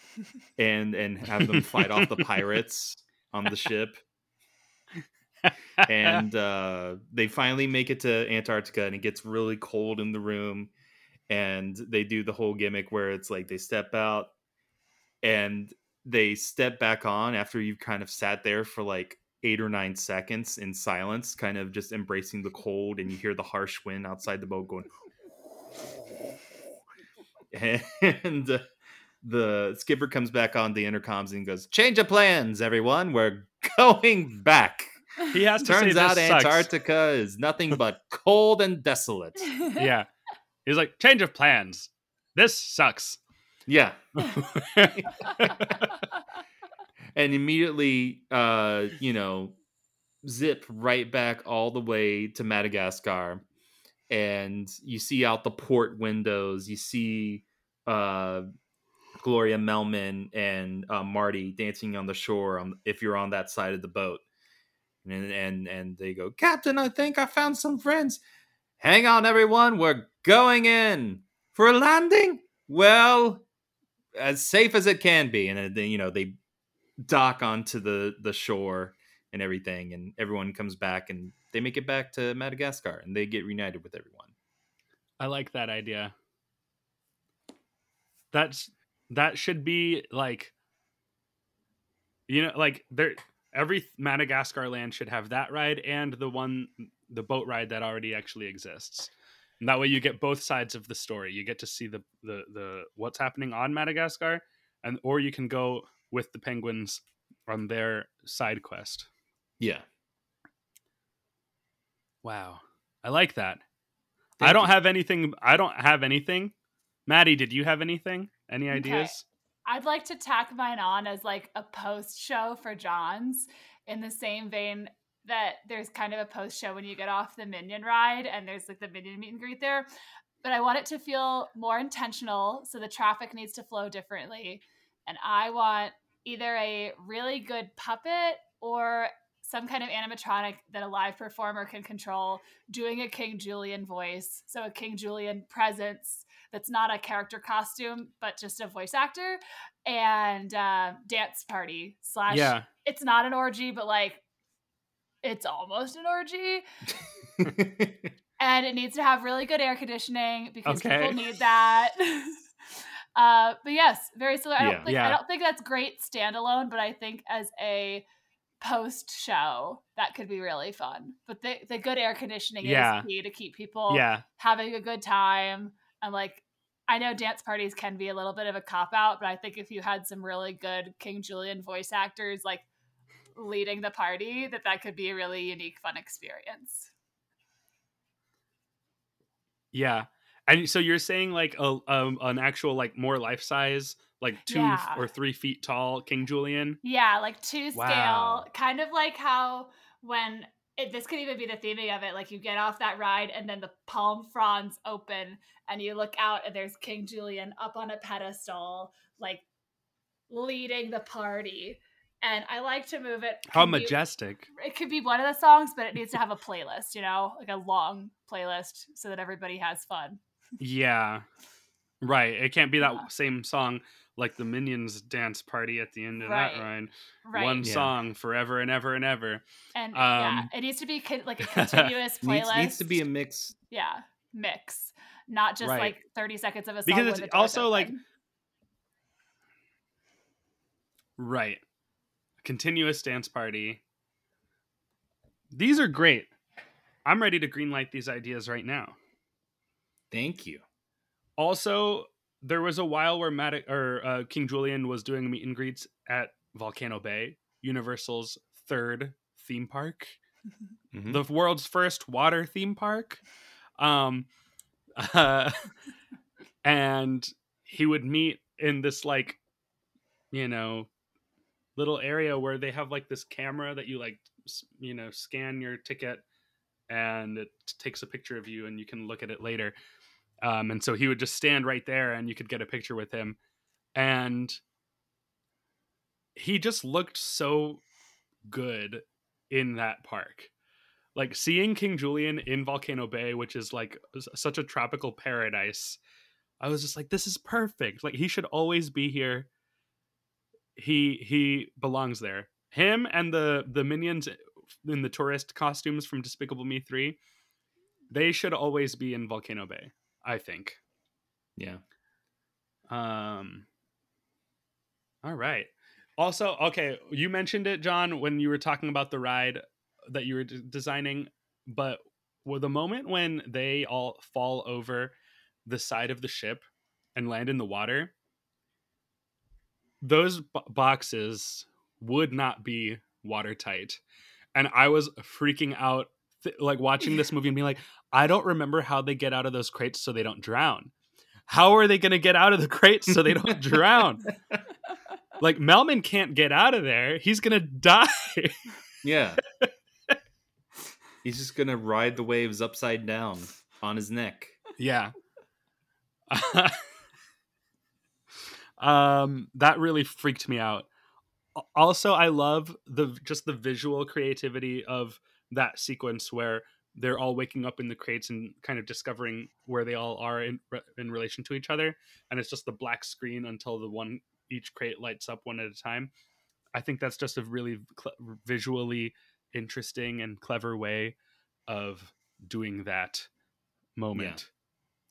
[LAUGHS] and and have them fight off the pirates on the ship and uh they finally make it to antarctica and it gets really cold in the room and they do the whole gimmick where it's like they step out and they step back on after you've kind of sat there for like eight or nine seconds in silence, kind of just embracing the cold, and you hear the harsh wind outside the boat going. [LAUGHS] And uh, the skipper comes back on the intercoms and goes, "Change of plans, everyone. We're [LAUGHS] going back." He has to Turns say out this sucks. Antarctica is nothing but cold and desolate. [LAUGHS] Yeah. He's like, change of plans. This sucks. Yeah. [LAUGHS] and immediately uh you know zip right back all the way to madagascar and you see out the port windows you see uh gloria melman and uh, marty dancing on the shore on, if you're on that side of the boat and and and they go captain i think i found some friends. Hang on everyone we're going in for a landing. Well as safe as it can be. And then you know they dock onto the the shore and everything and everyone comes back and they make it back to madagascar and they get reunited with everyone. I like that idea. That's that should be like you know like there every Madagascar land should have that ride and the one the boat ride that already actually exists. And that way you get both sides of the story. You get to see the the the what's happening on Madagascar and or you can go with the penguins on their side quest. yeah Wow. I like that. I don't you. have anything I don't have anything. Maddie, did you have anything? Any ideas? I'd like to tack mine on as like a post show for John's in the same vein that there's kind of a post show when you get off the Minion ride and there's like the Minion meet and greet there. But I want it to feel more intentional. So the traffic needs to flow differently. And I want either a really good puppet or some kind of animatronic that a live performer can control doing a King Julien voice. So a King Julien presence that's not a character costume, but just a voice actor. And uh, dance party slash Yeah. it's not an orgy, but like it's almost an orgy. [LAUGHS] and it needs to have really good air conditioning because Okay. people need that. [LAUGHS] uh, but yes, very similar. I Yeah. don't think Yeah. I don't think that's great standalone, but I think as a post show that could be really fun. But the the good air conditioning Yeah. is key to keep people Yeah. having a good time. And like I know dance parties can be a little bit of a cop out, but I think if you had some really good King Julien voice actors like leading the party, that that could be a really unique, fun experience. Yeah. And so you're saying like a um, an actual like more life size, like two Yeah. or three feet tall King Julien. Yeah, like two scale, Wow. kind of like how when it, this could even be the theming of it. Like you get off that ride and then the palm fronds open and you look out and there's King Julien up on a pedestal, like leading the party. And I like to move it. How be- majestic. it could be one of the songs, but it needs to have a playlist, you know, like a long playlist so that everybody has fun. Yeah. Right. It can't be that Yeah. same song like the Minions dance party at the end of Right. that ride. Right. One Yeah. song forever and ever and ever. And yeah, Um, it needs to be con- like a [LAUGHS] continuous playlist. [LAUGHS] needs, needs to be a mix yeah mix not just Right. like 30 seconds of a song Because it's the door's also, like, open. Right. Continuous dance party. These are great. I'm ready to greenlight these ideas right now. thank you Also, there was a while where Mad- or uh, King Julien was doing meet and greets at Volcano Bay, Universal's third theme park, [LAUGHS] Mhm. the world's first water theme park. Um, uh, [LAUGHS] and he would meet in this like, you know, little area where they have like this camera that you like, you know, scan your ticket, and it takes a picture of you, and you can look at it later. Um, and so he would just stand right there and you could get a picture with him. And he just looked so good in that park. Like seeing King Julien in Volcano Bay, which is like such a tropical paradise, I was just like, this is perfect. Like he should always be here. He he belongs there. Him and the the minions in the tourist costumes from Despicable Me three, they should always be in Volcano Bay. I think. Yeah. Um. All right. Also, okay, you mentioned it, John, when you were talking about the ride that you were d- designing, but with the moment when they all fall over the side of the ship and land in the water, those b- boxes would not be watertight. And I was freaking out, th- like watching this movie and being like, I don't remember how they get out of those crates so they don't drown. How are they going to get out of the crates so they don't drown? [LAUGHS] Like Melman can't get out of there. He's going [LAUGHS] to die. Yeah. [LAUGHS] He's just gonna ride the waves upside down on his neck. Yeah. um that really freaked me out. Also, I love the just the visual creativity of that sequence where they're all waking up in the crates and kind of discovering where they all are in in relation to each other and it's just the black screen until the one each crate lights up one at a time. I think that's just a really cl- visually interesting and clever way of doing that moment.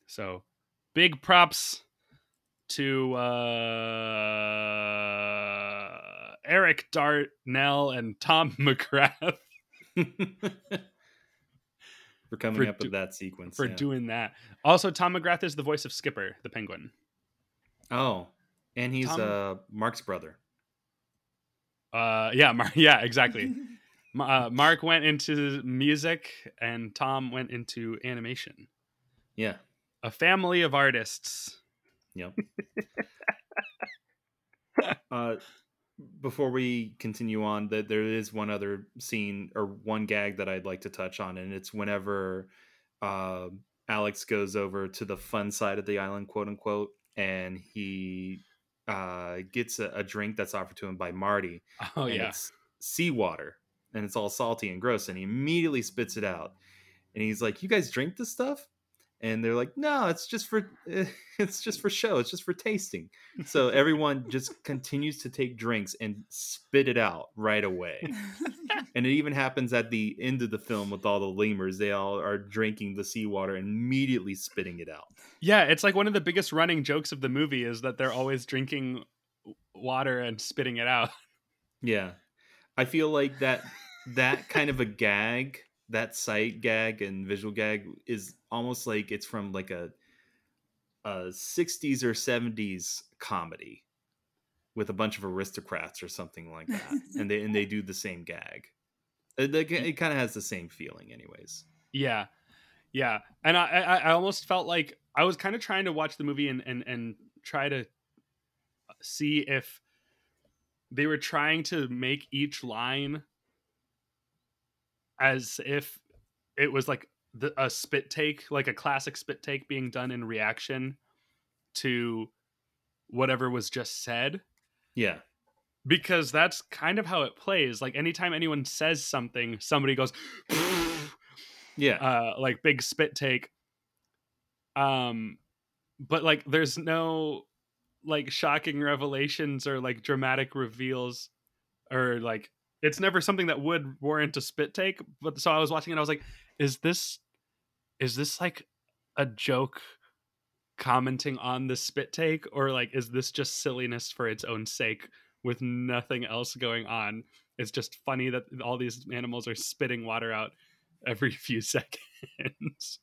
So, big props to uh, Eric Darnell and Tom [LAUGHS] McGrath [LAUGHS] For coming For up do- with that sequence. for yeah. doing that. Also, Tom McGrath is the voice of Skipper, the penguin. Oh. And he's Tom- uh Mark's brother. Uh, yeah, Mar- [LAUGHS] yeah, exactly. [LAUGHS] Uh, Mark went into music, and Tom went into animation. Yeah. A family of artists. Yep. [LAUGHS] uh, before we continue on, that there is one other scene or one gag that I'd like to touch on, and it's whenever uh, Alex goes over to the fun side of the island, quote unquote, and he uh, gets a, a drink that's offered to him by Marty. Oh and yeah, it's seawater, and it's all salty and gross, and he immediately spits it out, and he's like, "You guys drink this stuff?" And they're like, "No, it's just for [LAUGHS] it's just for show. It's just for tasting." So [LAUGHS] everyone just continues to take drinks and spit it out right away. [LAUGHS] and it even happens at the end of the film with all the lemurs. They all are drinking the seawater and immediately spitting it out. yeah. It's like one of the biggest running jokes of the movie is that they're always drinking water and spitting it out. Yeah. I feel like that that kind of a gag, that sight gag and visual gag is almost like it's from like a a 60s or 70s comedy with a bunch of aristocrats or something like that. and they and they do the same gag. Uh, it, it, it kind of has the same feeling anyways. Yeah, yeah, and I, I, I almost felt like I was kind of trying to watch the movie and and and try to uh, see if they were trying to make each line as if it was like the, a spit take, like a classic spit take being done in reaction to whatever was just said Yeah. because that's kind of how it plays. Like anytime anyone says something, somebody goes, Yeah. [LAUGHS] uh, like big spit take. Um, but like there's no like shocking revelations or like dramatic reveals or like it's never something that would warrant a spit take. But so I was watching it, I was like, is this is this like a joke commenting on the spit take or like is this just silliness for its own sake with nothing else going on it's just funny that all these animals are spitting water out every [LAUGHS] few seconds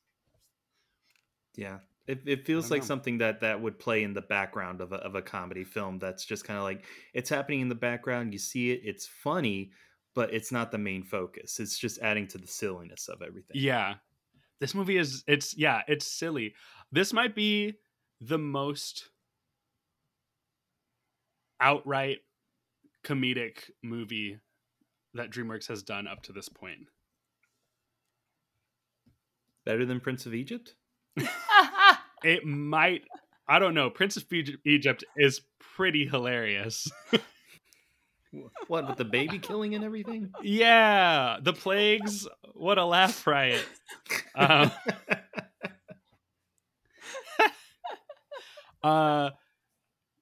Yeah. It, it feels like know. something that that would play in the background of a, of a comedy film that's just kind of like it's happening in the background you see it it's funny but it's not the main focus. It's just adding to the silliness of everything. Yeah. This movie is it's yeah it's silly. This might be the most outright comedic movie that dreamworks has done up to this point. Better than prince of egypt [LAUGHS] it might i don't know prince of Egypt- egypt is pretty hilarious What with the baby killing and everything? Yeah, the plagues. What a laugh riot. Um, [LAUGHS] uh,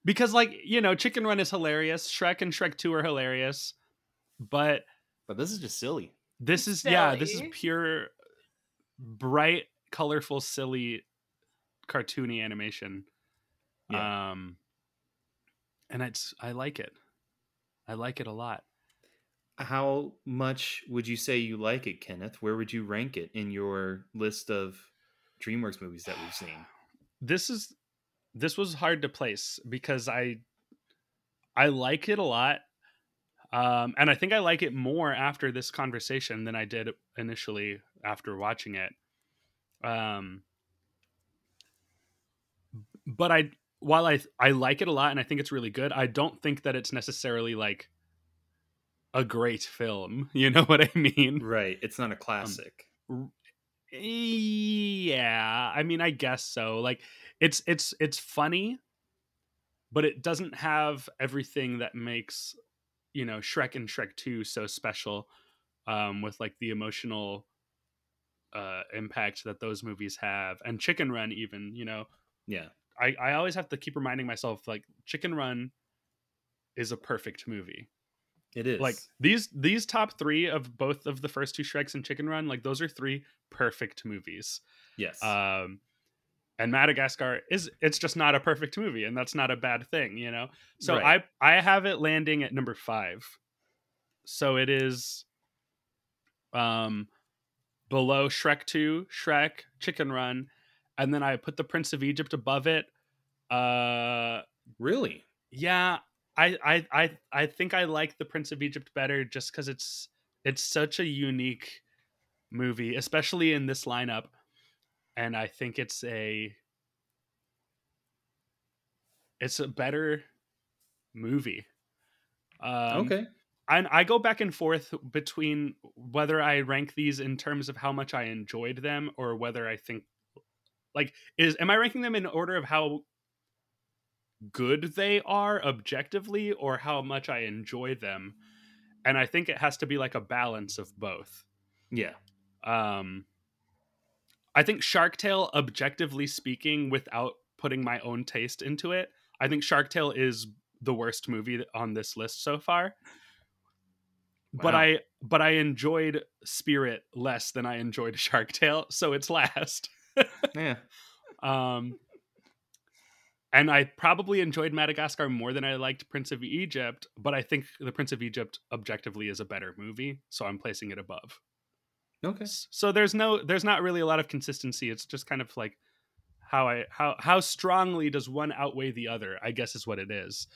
because like you know, Chicken Run is hilarious. Shrek and Shrek Two are hilarious, but But this is just silly. this is yeah, this is pure, bright, colorful, silly, cartoony animation. Yeah. Um, and it's I like it. I like it a lot. How much would you say you like it, Kenneth? Where would you rank it in your list of DreamWorks movies that we've seen? [SIGHS] this is this was hard to place because I I like it a lot. Um, and I think I like it more after this conversation than I did initially after watching it. Um, but I while I I like it a lot and I think it's really good, I don't think that it's necessarily like a great film. [LAUGHS] You know what I mean? Right. It's not a classic. Yeah, I mean, I guess so. Like, it's it's it's funny, but it doesn't have everything that makes you know Shrek and Shrek Two so special. Um, with like the emotional uh impact that those movies have, and Chicken Run, even you know, yeah. I I always have to keep reminding myself like Chicken Run is a perfect movie It is. like these these top three of both of the first two Shreks and Chicken Run, like those are three perfect movies. yes. Um, and Madagascar is it's just not a perfect movie, and that's not a bad thing, you know. So Right. I I have it landing at number five. So it is, um, below Shrek Two, Shrek, Chicken Run, and then I put the Prince of Egypt above it. Uh, really? yeah I, I i i think i like the prince of egypt better just because it's it's such a unique movie especially in this lineup and i think it's a it's a better movie um, okay. And I go back and forth between whether I rank these in terms of how much I enjoyed them or whether I think like is am I ranking them in order of how good they are objectively or how much I enjoy them. And I think it has to be like a balance of both. Yeah. Um I think Shark Tale objectively speaking without putting my own taste into it, I think Shark Tale is the worst movie on this list so far. But I but I enjoyed Spirit less than I enjoyed [LAUGHS] Shark Tale, so it's last. [LAUGHS] Yeah. Um, and I probably enjoyed Madagascar more than I liked Prince of Egypt, but I think the Prince of Egypt objectively is a better movie, so I'm placing it above. Okay. So there's no, there's not really a lot of consistency. It's just kind of like how I how how strongly does one outweigh the other? I guess is what it is.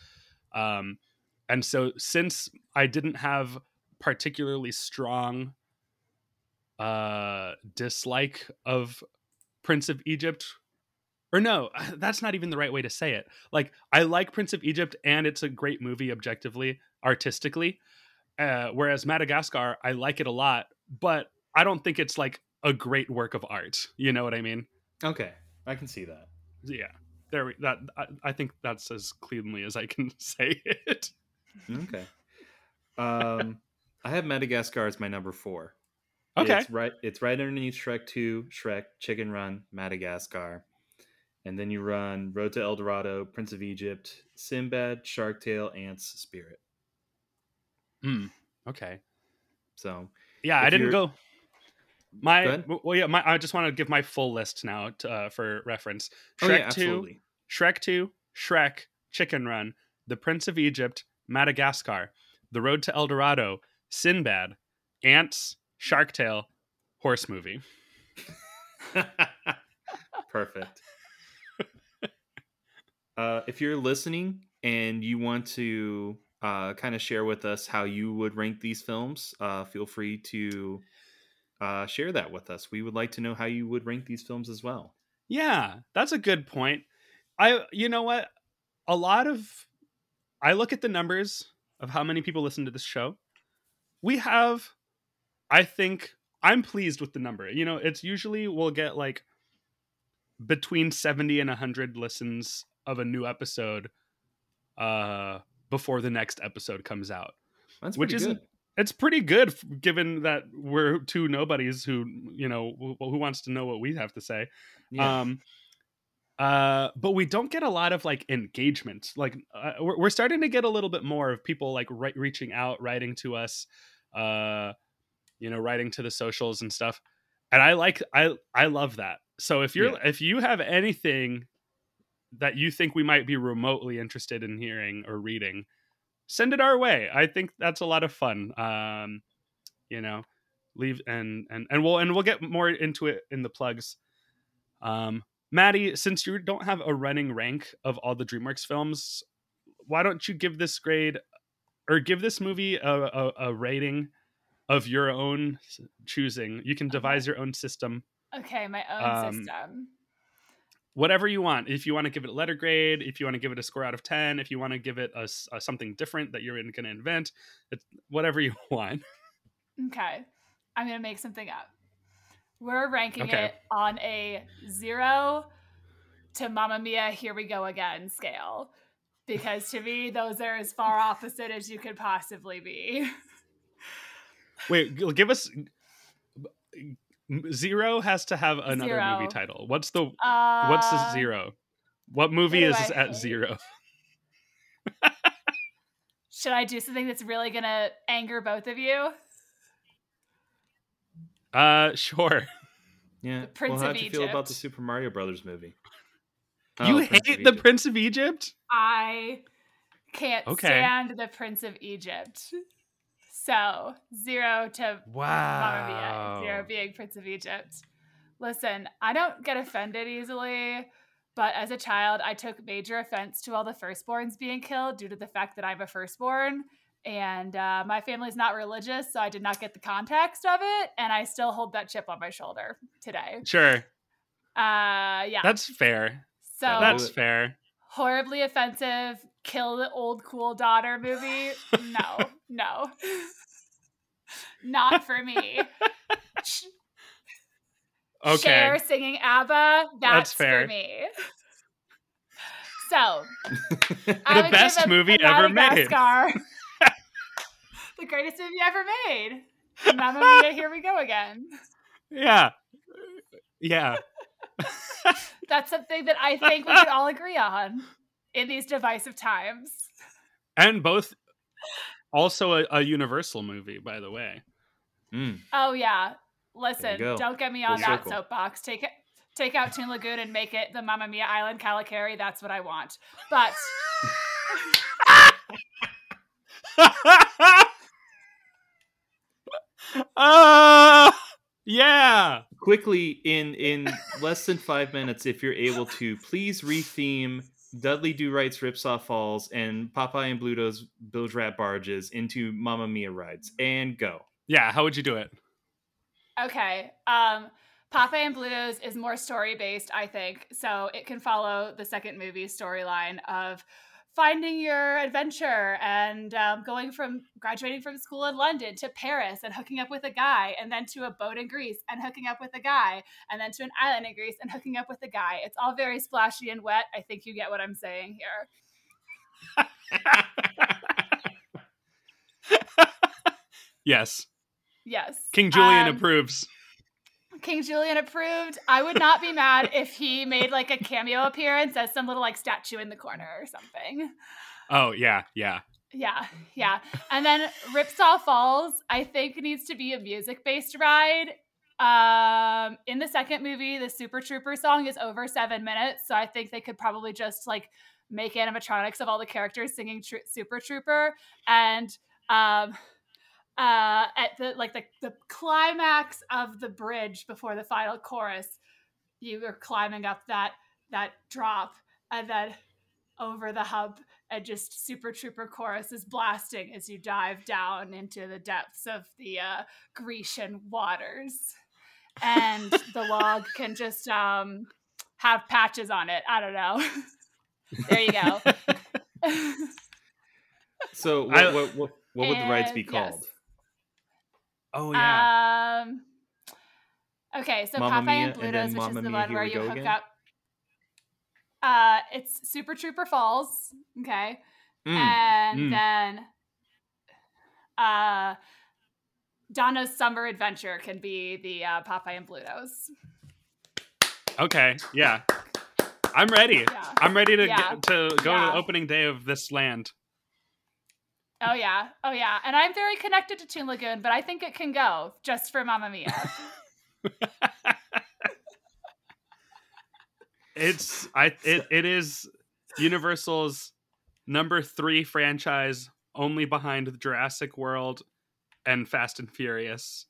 Um, and so since I didn't have particularly strong uh dislike of Prince of Egypt or no, [LAUGHS] that's not even the right way to say it. Like I like Prince of Egypt and it's a great movie objectively, artistically. Uh, whereas Madagascar, I like it a lot, but I don't think it's like a great work of art. You know what I mean? Okay. I can see that. Yeah. There we that I, I think that's as cleanly as I can [LAUGHS] say it. Okay. Um, I have Madagascar as my number four. Okay. It's right. It's right underneath Shrek Two, Shrek, Chicken Run, Madagascar, and then you run Road to El Dorado, Prince of Egypt, Sinbad, Shark Tale, Antz, Spirit. Mm, okay. So Yeah, I didn't go. My Go well, yeah. My, I just want to give my full list now to, uh, for reference. oh Shrek yeah, two, absolutely. Shrek 2, Shrek, Chicken Run, The Prince of Egypt, Madagascar, The Road to El Dorado, Sinbad, Antz, Shark Tale, Horse Movie. [LAUGHS] Perfect. [LAUGHS] uh, if you're listening and you want to uh, kind of share with us how you would rank these films, uh, feel free to uh, share that with us. We would like to know how you would rank these films as well. Yeah, that's a good point. I you know what? A lot of I look at the numbers of how many people listen to this show. We have I think I'm pleased with the number. You know, it's usually we'll get like between 70 and 100 listens of a new episode uh before the next episode comes out. That's which is good. it's pretty good given that we're two nobodies who you know who, who wants to know what we have to say. Yeah. Um, uh, but we don't get a lot of like engagement. Like uh, we're, we're starting to get a little bit more of people like reaching out, writing to us, uh, you know, writing to the socials and stuff. And I like I I love that. So if you're Yeah. if you have anything that you think we might be remotely interested in hearing or reading, send it our way. I think that's a lot of fun. Um, you know, leave and and and we'll and we'll get more into it in the plugs. Um, Maddie, since you don't have a running rank of all the DreamWorks films, why don't you give this grade or give this movie a, a, a rating of your own choosing? You can devise your own system, Okay, my own Um, system. whatever you want. If you want to give it a letter grade, if you want to give it a score out of 10, if you want to give it a something different that you're going to invent, it's whatever you [LAUGHS] want. Okay. I'm going to make something up. We're ranking Okay. it on a zero to Mamma Mia, Here We Go Again scale. Because to me, those are as far opposite as you could possibly be. Wait, give us zero has to have another Zero. movie title. What's the Uh, what's the zero? What movie do is I at hate? zero? Should I do something that's really going to anger both of you? Uh, sure. [LAUGHS] yeah. Prince well, how of do you feel about the Super Mario Brothers movie? you Oh, Prince hate the Prince of Egypt? I can't Okay. stand the Prince of Egypt. So, zero to Mamma Mia, Wow. zero being Prince of Egypt. Listen, I don't get offended easily, but as a child, I took major offense to all the firstborns being killed due to the fact that I'm a firstborn. And uh, my family's not religious, so I did not get the context of it. And I still hold that chip on my shoulder today. Sure. Uh, yeah. That's fair. so That's fair. horribly offensive, kill the old cool daughter movie. No, [LAUGHS] no. Not for me. [LAUGHS] Sh- Okay. Cher singing ABBA, that's, That's fair. for me. So, [LAUGHS] The best a- movie a ever made. Madagascar. the greatest movie ever made. Mamma Mia, here we go again. [LAUGHS] Yeah. Yeah. [LAUGHS] That's something that I think we could all agree on in these divisive times. And both also a, a Universal movie, by the way. Mm. Oh yeah. Listen, don't get me Full on that circle. soapbox. Take it take out Toon Lagoon and make it the Mamma Mia Island Kalokairi. That's what I want. But [LAUGHS] uh, yeah. Quickly, in in less than five minutes, if you're able to, please retheme Dudley Do Right's Ripsaw Falls and Popeye and Bluto's Bilge Rat Barges into Mamma Mia rides, and go. Yeah. How would you do it? okay. Um Popeye and Bluto's is more story based, I think. So it can follow the second movie storyline of finding your adventure and um, going from graduating from school in London to Paris and hooking up with a guy, and then to a boat in Greece and hooking up with a guy, and then to an island in Greece and hooking up with a guy. It's all very splashy and wet. I think you get what I'm saying here. [LAUGHS] Yes. Yes. King Julien Um, approves. King Julien approved. I would not be mad if he made like a cameo appearance as some little like statue in the corner or something. Oh, yeah. Yeah. Yeah, yeah. And then Ripsaw Falls, I think needs to be a music based ride. Um, in the second movie, the Super Trooper song is over seven minutes, so I think they could probably just like make animatronics of all the characters singing tr- Super Trooper and um uh at the like the, the climax of the bridge before the final chorus you are climbing up that that drop and then over the hub and just super trooper chorus is blasting as you dive down into the depths of the uh, grecian waters. And [LAUGHS] the log can just um have patches on it. I don't know. [LAUGHS] There you go. [LAUGHS] So, what, what, what, what would the rides be called yes. Called? Oh, yeah. Um. Okay, so Mamma Popeye Mia and and Bluto's, then which Mamma is the Mia, one where you hook Again? up. Uh, it's Super Trooper Falls. Okay, Mm. and Mm. then uh, Donna's summer adventure can be the uh, Popeye and Blutos. Okay, yeah. I'm ready. Yeah. I'm ready to Yeah. get, to go to the opening day of this land. Oh yeah, oh yeah, and I'm very connected to Toon Lagoon, but I think it can go just for Mamma Mia. [LAUGHS] It's I it, it is Universal's number 3 franchise only behind the Jurassic World and Fast and Furious.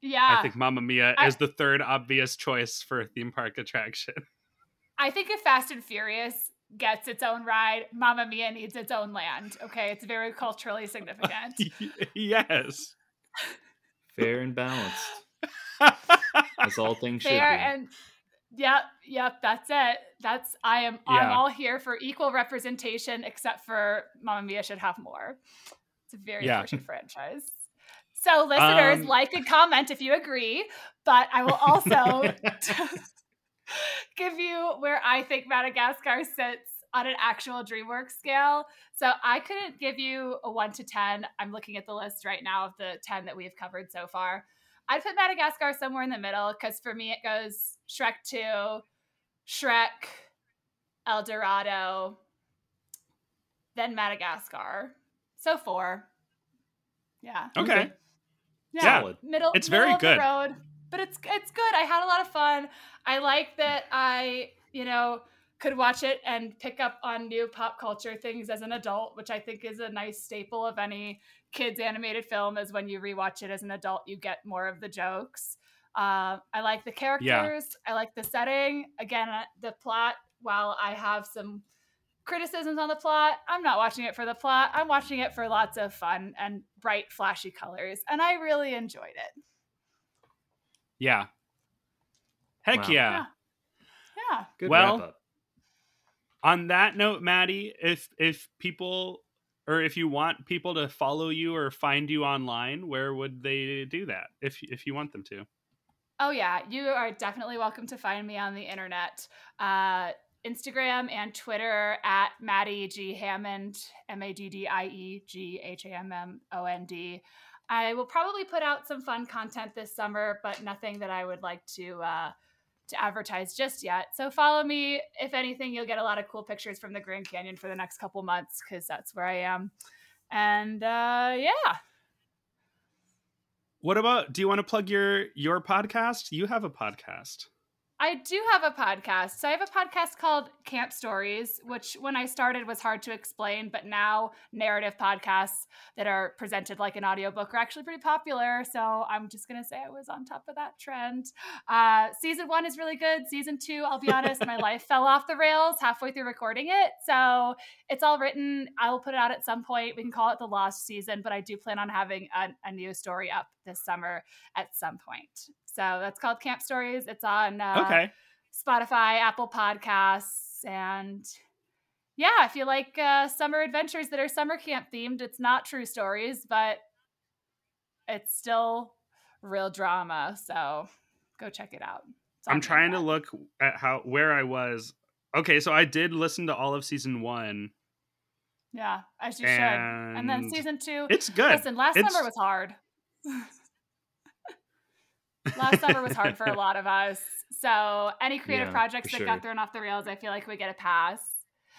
yeah, I think Mamma Mia I- is the third obvious choice for a theme park attraction. I think if Fast and Furious gets its own ride, Mamma Mia needs its own land. Okay, it's very culturally significant. [LAUGHS] yes. Fair and balanced, as all things should be. and yep, yep, that's it. That's I am I'm all here for equal representation, except for Mamma Mia should have more. It's a very Yeah. efficient franchise. So listeners, Um, like and comment if you agree, but I will also [LAUGHS] [LAUGHS] [LAUGHS] give you where I think Madagascar sits on an actual DreamWorks scale. So I couldn't give you a one to 10. I'm looking at the list right now of the 10 that we've covered so far. I'd put Madagascar somewhere in the middle because for me it goes Shrek 2, Shrek, El Dorado, then Madagascar. So four. Yeah. Okay. Mm-hmm. Yeah. Solid. Middle It's middle very of good. the road. But it's it's good. I had a lot of fun. I like that I, you know, could watch it and pick up on new pop culture things as an adult, which I think is a nice staple of any kids animated film is when you rewatch it as an adult, you get more of the jokes. Uh, I like the characters. Yeah. I like the setting. Again, uh, the plot, while I have some criticisms on the plot, I'm not watching it for the plot. I'm watching it for lots of fun and bright, flashy colors. And I really enjoyed it. Yeah. Heck Wow. yeah. Yeah. Yeah. Good well, wrap up. On that note, Maddie, if if people or if you want people to follow you or find you online, where would they do that? If if you want them to. Oh yeah, you are definitely welcome to find me on the internet. Uh, Instagram and Twitter at Maddie G Hammond, M A D D I E G H A M M O N D. I will probably put out some fun content this summer, but nothing that I would like to uh, to advertise just yet. So follow me. If anything, you'll get a lot of cool pictures from the Grand Canyon for the next couple months because that's where I am. And uh, yeah, What about do you want to plug your your podcast? You have a podcast. I do have a podcast. So I have a podcast called Camp Stories, which when I started was hard to explain, but now narrative podcasts that are presented like an audiobook are actually pretty popular. So I'm just going to say I was on top of that trend. Uh, season one is really good. Season two, I'll be honest, my [LAUGHS] life fell off the rails halfway through recording it. So it's all written. I will put it out at some point. We can call it the lost season, but I do plan on having a, a new story up this summer at some point. So that's called Camp Stories. It's on uh, Okay. Spotify, Apple Podcasts, and yeah, if you like uh, summer adventures that are summer camp themed, it's not true stories, but it's still real drama. So go check it out. I'm trying to look at how where I was. Okay, so I did listen to all of season 1. Yeah, as you should. And then season two. It's good. Listen, last It's- summer was hard. [LAUGHS] last summer was hard for a [LAUGHS] lot of us. So any creative Yeah, projects that got thrown off the rails, I feel like we get a pass.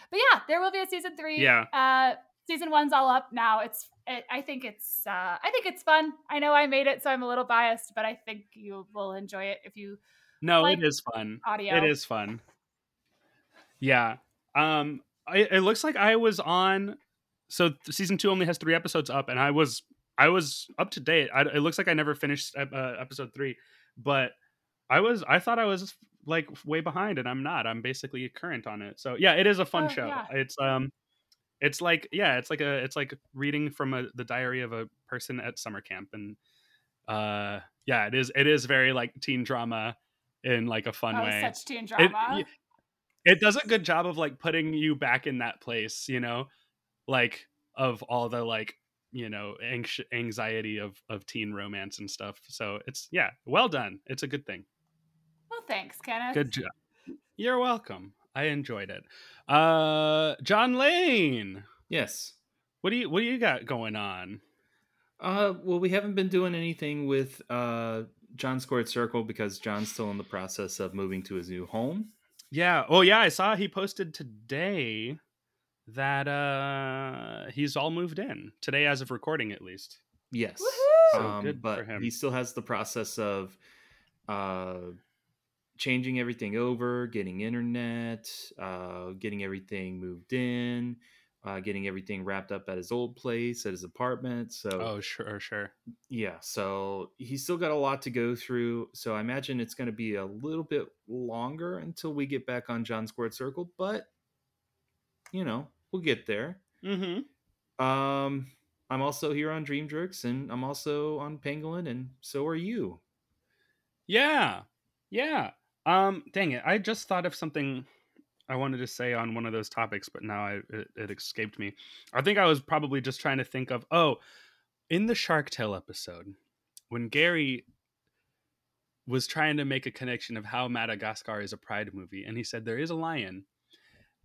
But yeah, there will be a season three. Yeah. Uh, season one's all up now. It's. It, I think it's. Uh, I think it's fun. I know I made it, so I'm a little biased, but I think you will enjoy it if you. No, like it is fun. audio. It is fun. Yeah. Um I, it looks like I was on so season 2 only has 3 episodes up and I was I was up to date. I, it looks like I never finished uh, episode 3, but I was I thought I was like way behind and I'm not. I'm basically current on it. So yeah, it is a fun Oh, show. yeah. It's um it's like yeah, it's like a it's like reading from a, the diary of a person at summer camp and uh yeah, it is it is very like teen drama in like a fun Oh, way such teen drama. y- it does a good job of like putting you back in that place you know like of all the like you know anx- anxiety of of teen romance and stuff so it's yeah well done it's a good thing well, thanks, Kenneth. good job you're welcome i enjoyed it uh john lane Yes. what do you what do you got going on Uh, well, we haven't been doing anything with uh John Squared Circle because John's still in the process of moving to his new home. Yeah. Oh, yeah. I saw he posted today that uh he's all moved in today, as of recording, at least. Yes. So Um, good but for him. he still has the process of uh changing everything over, getting internet, uh getting everything moved in, uh getting everything wrapped up at his old place, at his apartment. So Oh, sure, sure. yeah, so he's still got a lot to go through. So I imagine it's going to be a little bit longer until we get back on John Squared Circle, but you know, we'll get there. Mm-hmm. Um, I'm also here on Dream Jerks, and I'm also on Pangolin, and so are you. Yeah. Yeah. Um, dang it. I just thought of something I wanted to say on one of those topics, but now I it, it escaped me. I think I was probably just trying to think of oh, in the Shark Tale episode, when Gary was trying to make a connection of how Madagascar is a pride movie, and he said there is a lion.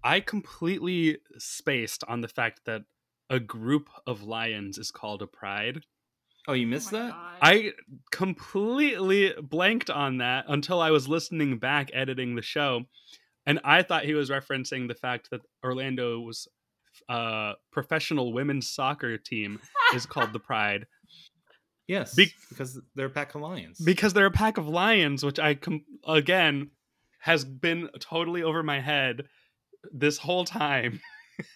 I completely spaced on the fact that a group of lions is called a pride. Oh, you missed my that? God. I completely blanked on that until I was listening back editing the show, and I thought he was referencing the fact that Orlando's uh, professional women's soccer team is called the Pride [LAUGHS] Yes, Be- because they're a pack of lions. because they're a pack of lions, which I com- again has been totally over my head this whole time.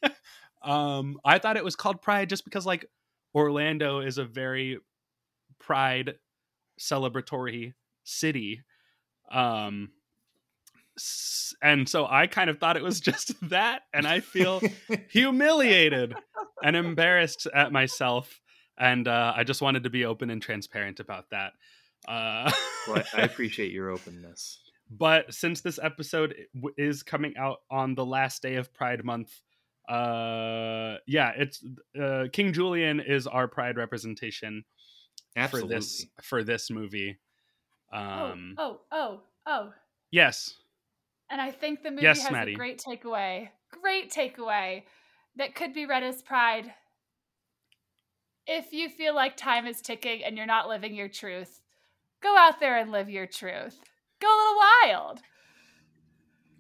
[LAUGHS] um, I thought it was called Pride just because like Orlando is a very pride celebratory city. Um and so I kind of thought it was [LAUGHS] just that and I feel humiliated and embarrassed at myself and uh, I just wanted to be open and transparent about that. Uh, Well, I [LAUGHS] appreciate your openness. But since this episode is coming out on the last day of Pride Month, uh, yeah, it's uh, King Julien is our Pride representation Absolutely. for this for this movie. Um, oh, oh, oh, oh. yes, And I think the movie Yes, has Maddie. a great takeaway. Great takeaway that could be read as pride. If you feel like time is ticking and you're not living your truth, go out there and live your truth. Go a little wild.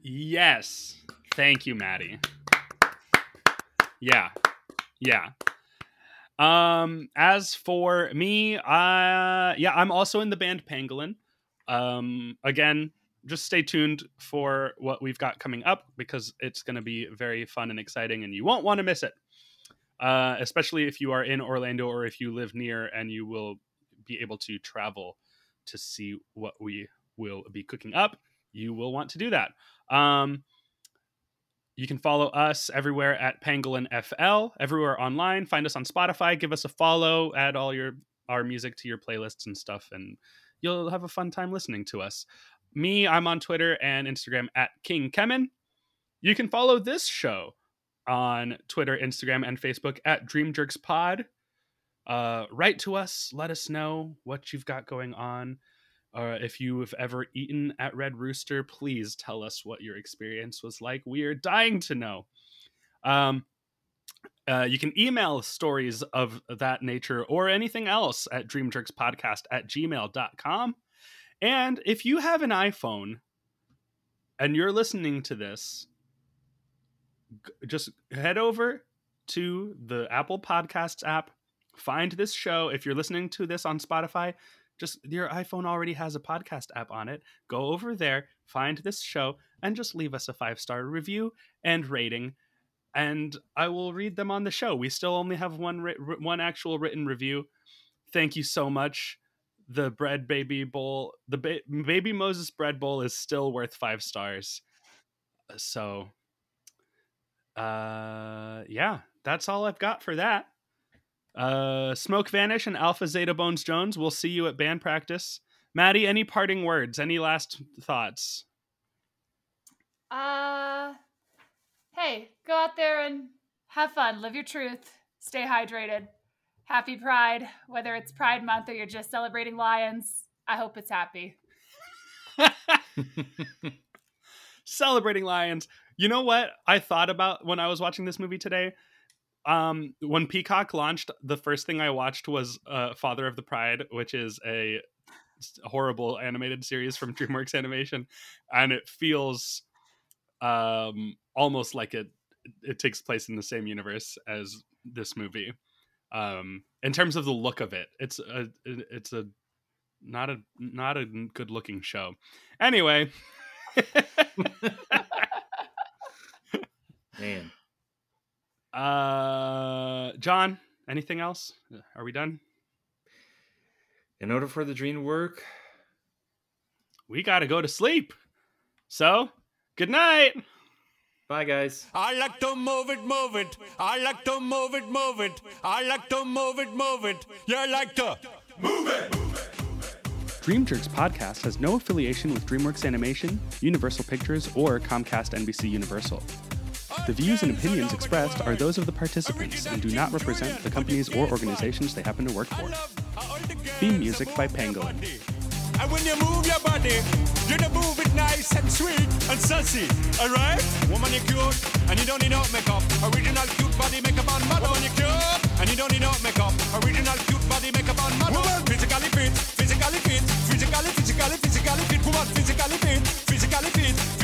yes. Thank you, Maddie. Yeah, yeah. Um, as for me, uh, yeah, I'm also in the band Pangolin. Um, again, just stay tuned for what we've got coming up because it's going to be very fun and exciting, and you won't want to miss it. Uh, especially if you are in Orlando or if you live near, and you will be able to travel to see what we will be cooking up. You will want to do that. Um, you can follow us everywhere at Pangolin FL, everywhere online. Find us on Spotify. Give us a follow. Add all your our music to your playlists and stuff, and you'll have a fun time listening to us. Me, I'm on Twitter and Instagram at King Kemen. You can follow this show on Twitter, Instagram, and Facebook at Dream Jerks Pod. Uh, write to us. Let us know what you've got going on. Uh, if you have ever eaten at Red Rooster, please tell us what your experience was like. We are dying to know. Um, uh, you can email stories of that nature or anything else at dreamjerkspodcast at gmail.com. And if you have an iPhone and you're listening to this, just head over to the Apple Podcasts app, find this show. If you're listening to this on Spotify, just your iPhone already has a podcast app on it. Go over there, find this show, and just leave us a five star review and rating. And I will read them on the show. We still only have one ri- one actual written review. Thank you so much. The bread baby bowl, the ba- baby Moses bread bowl is still worth five stars. So, uh, yeah, that's all I've got for that. Uh, Smoke Vanish and Alpha Zeta Bones Jones. We'll see you at band practice. Maddie, any parting words? Any last thoughts? Uh, hey, go out there and have fun. Live your truth. Stay hydrated. Happy Pride, whether it's Pride Month or you're just celebrating lions. I hope it's happy. [LAUGHS] [LAUGHS] Celebrating lions. You know what I thought about when I was watching this movie today? Um, when Peacock launched, the first thing I watched was uh, Father of the Pride, which is a horrible animated series from [LAUGHS] DreamWorks Animation, and it feels um almost like it it takes place in the same universe as this movie. Um, in terms of the look of it, it's a it's a not a not a good looking show. Anyway. [LAUGHS] Man. Uh, John, anything else? Are we done? In order for the dream to work, We got to go to sleep. So, good night. bye guys. I like to move it, move it. I like to move it, move it. I like to move it, move it. You like to move it. Dream Jerks podcast has no affiliation with DreamWorks Animation, Universal Pictures, or Comcast NBC Universal. The views and opinions expressed are those of the participants and do not represent the companies or organizations they happen to work for. Theme music by Pangolin. And when you move your body, you know move it nice and sweet and sassy, alright? Woman you cute, and you don't need no makeup. Original cute body makeup on model. Woman you cute, and you don't need no makeup. Original cute body makeup on model. Woman physically fit, physically fit, physically, physically, physically fit. Woman physically fit, physically fit.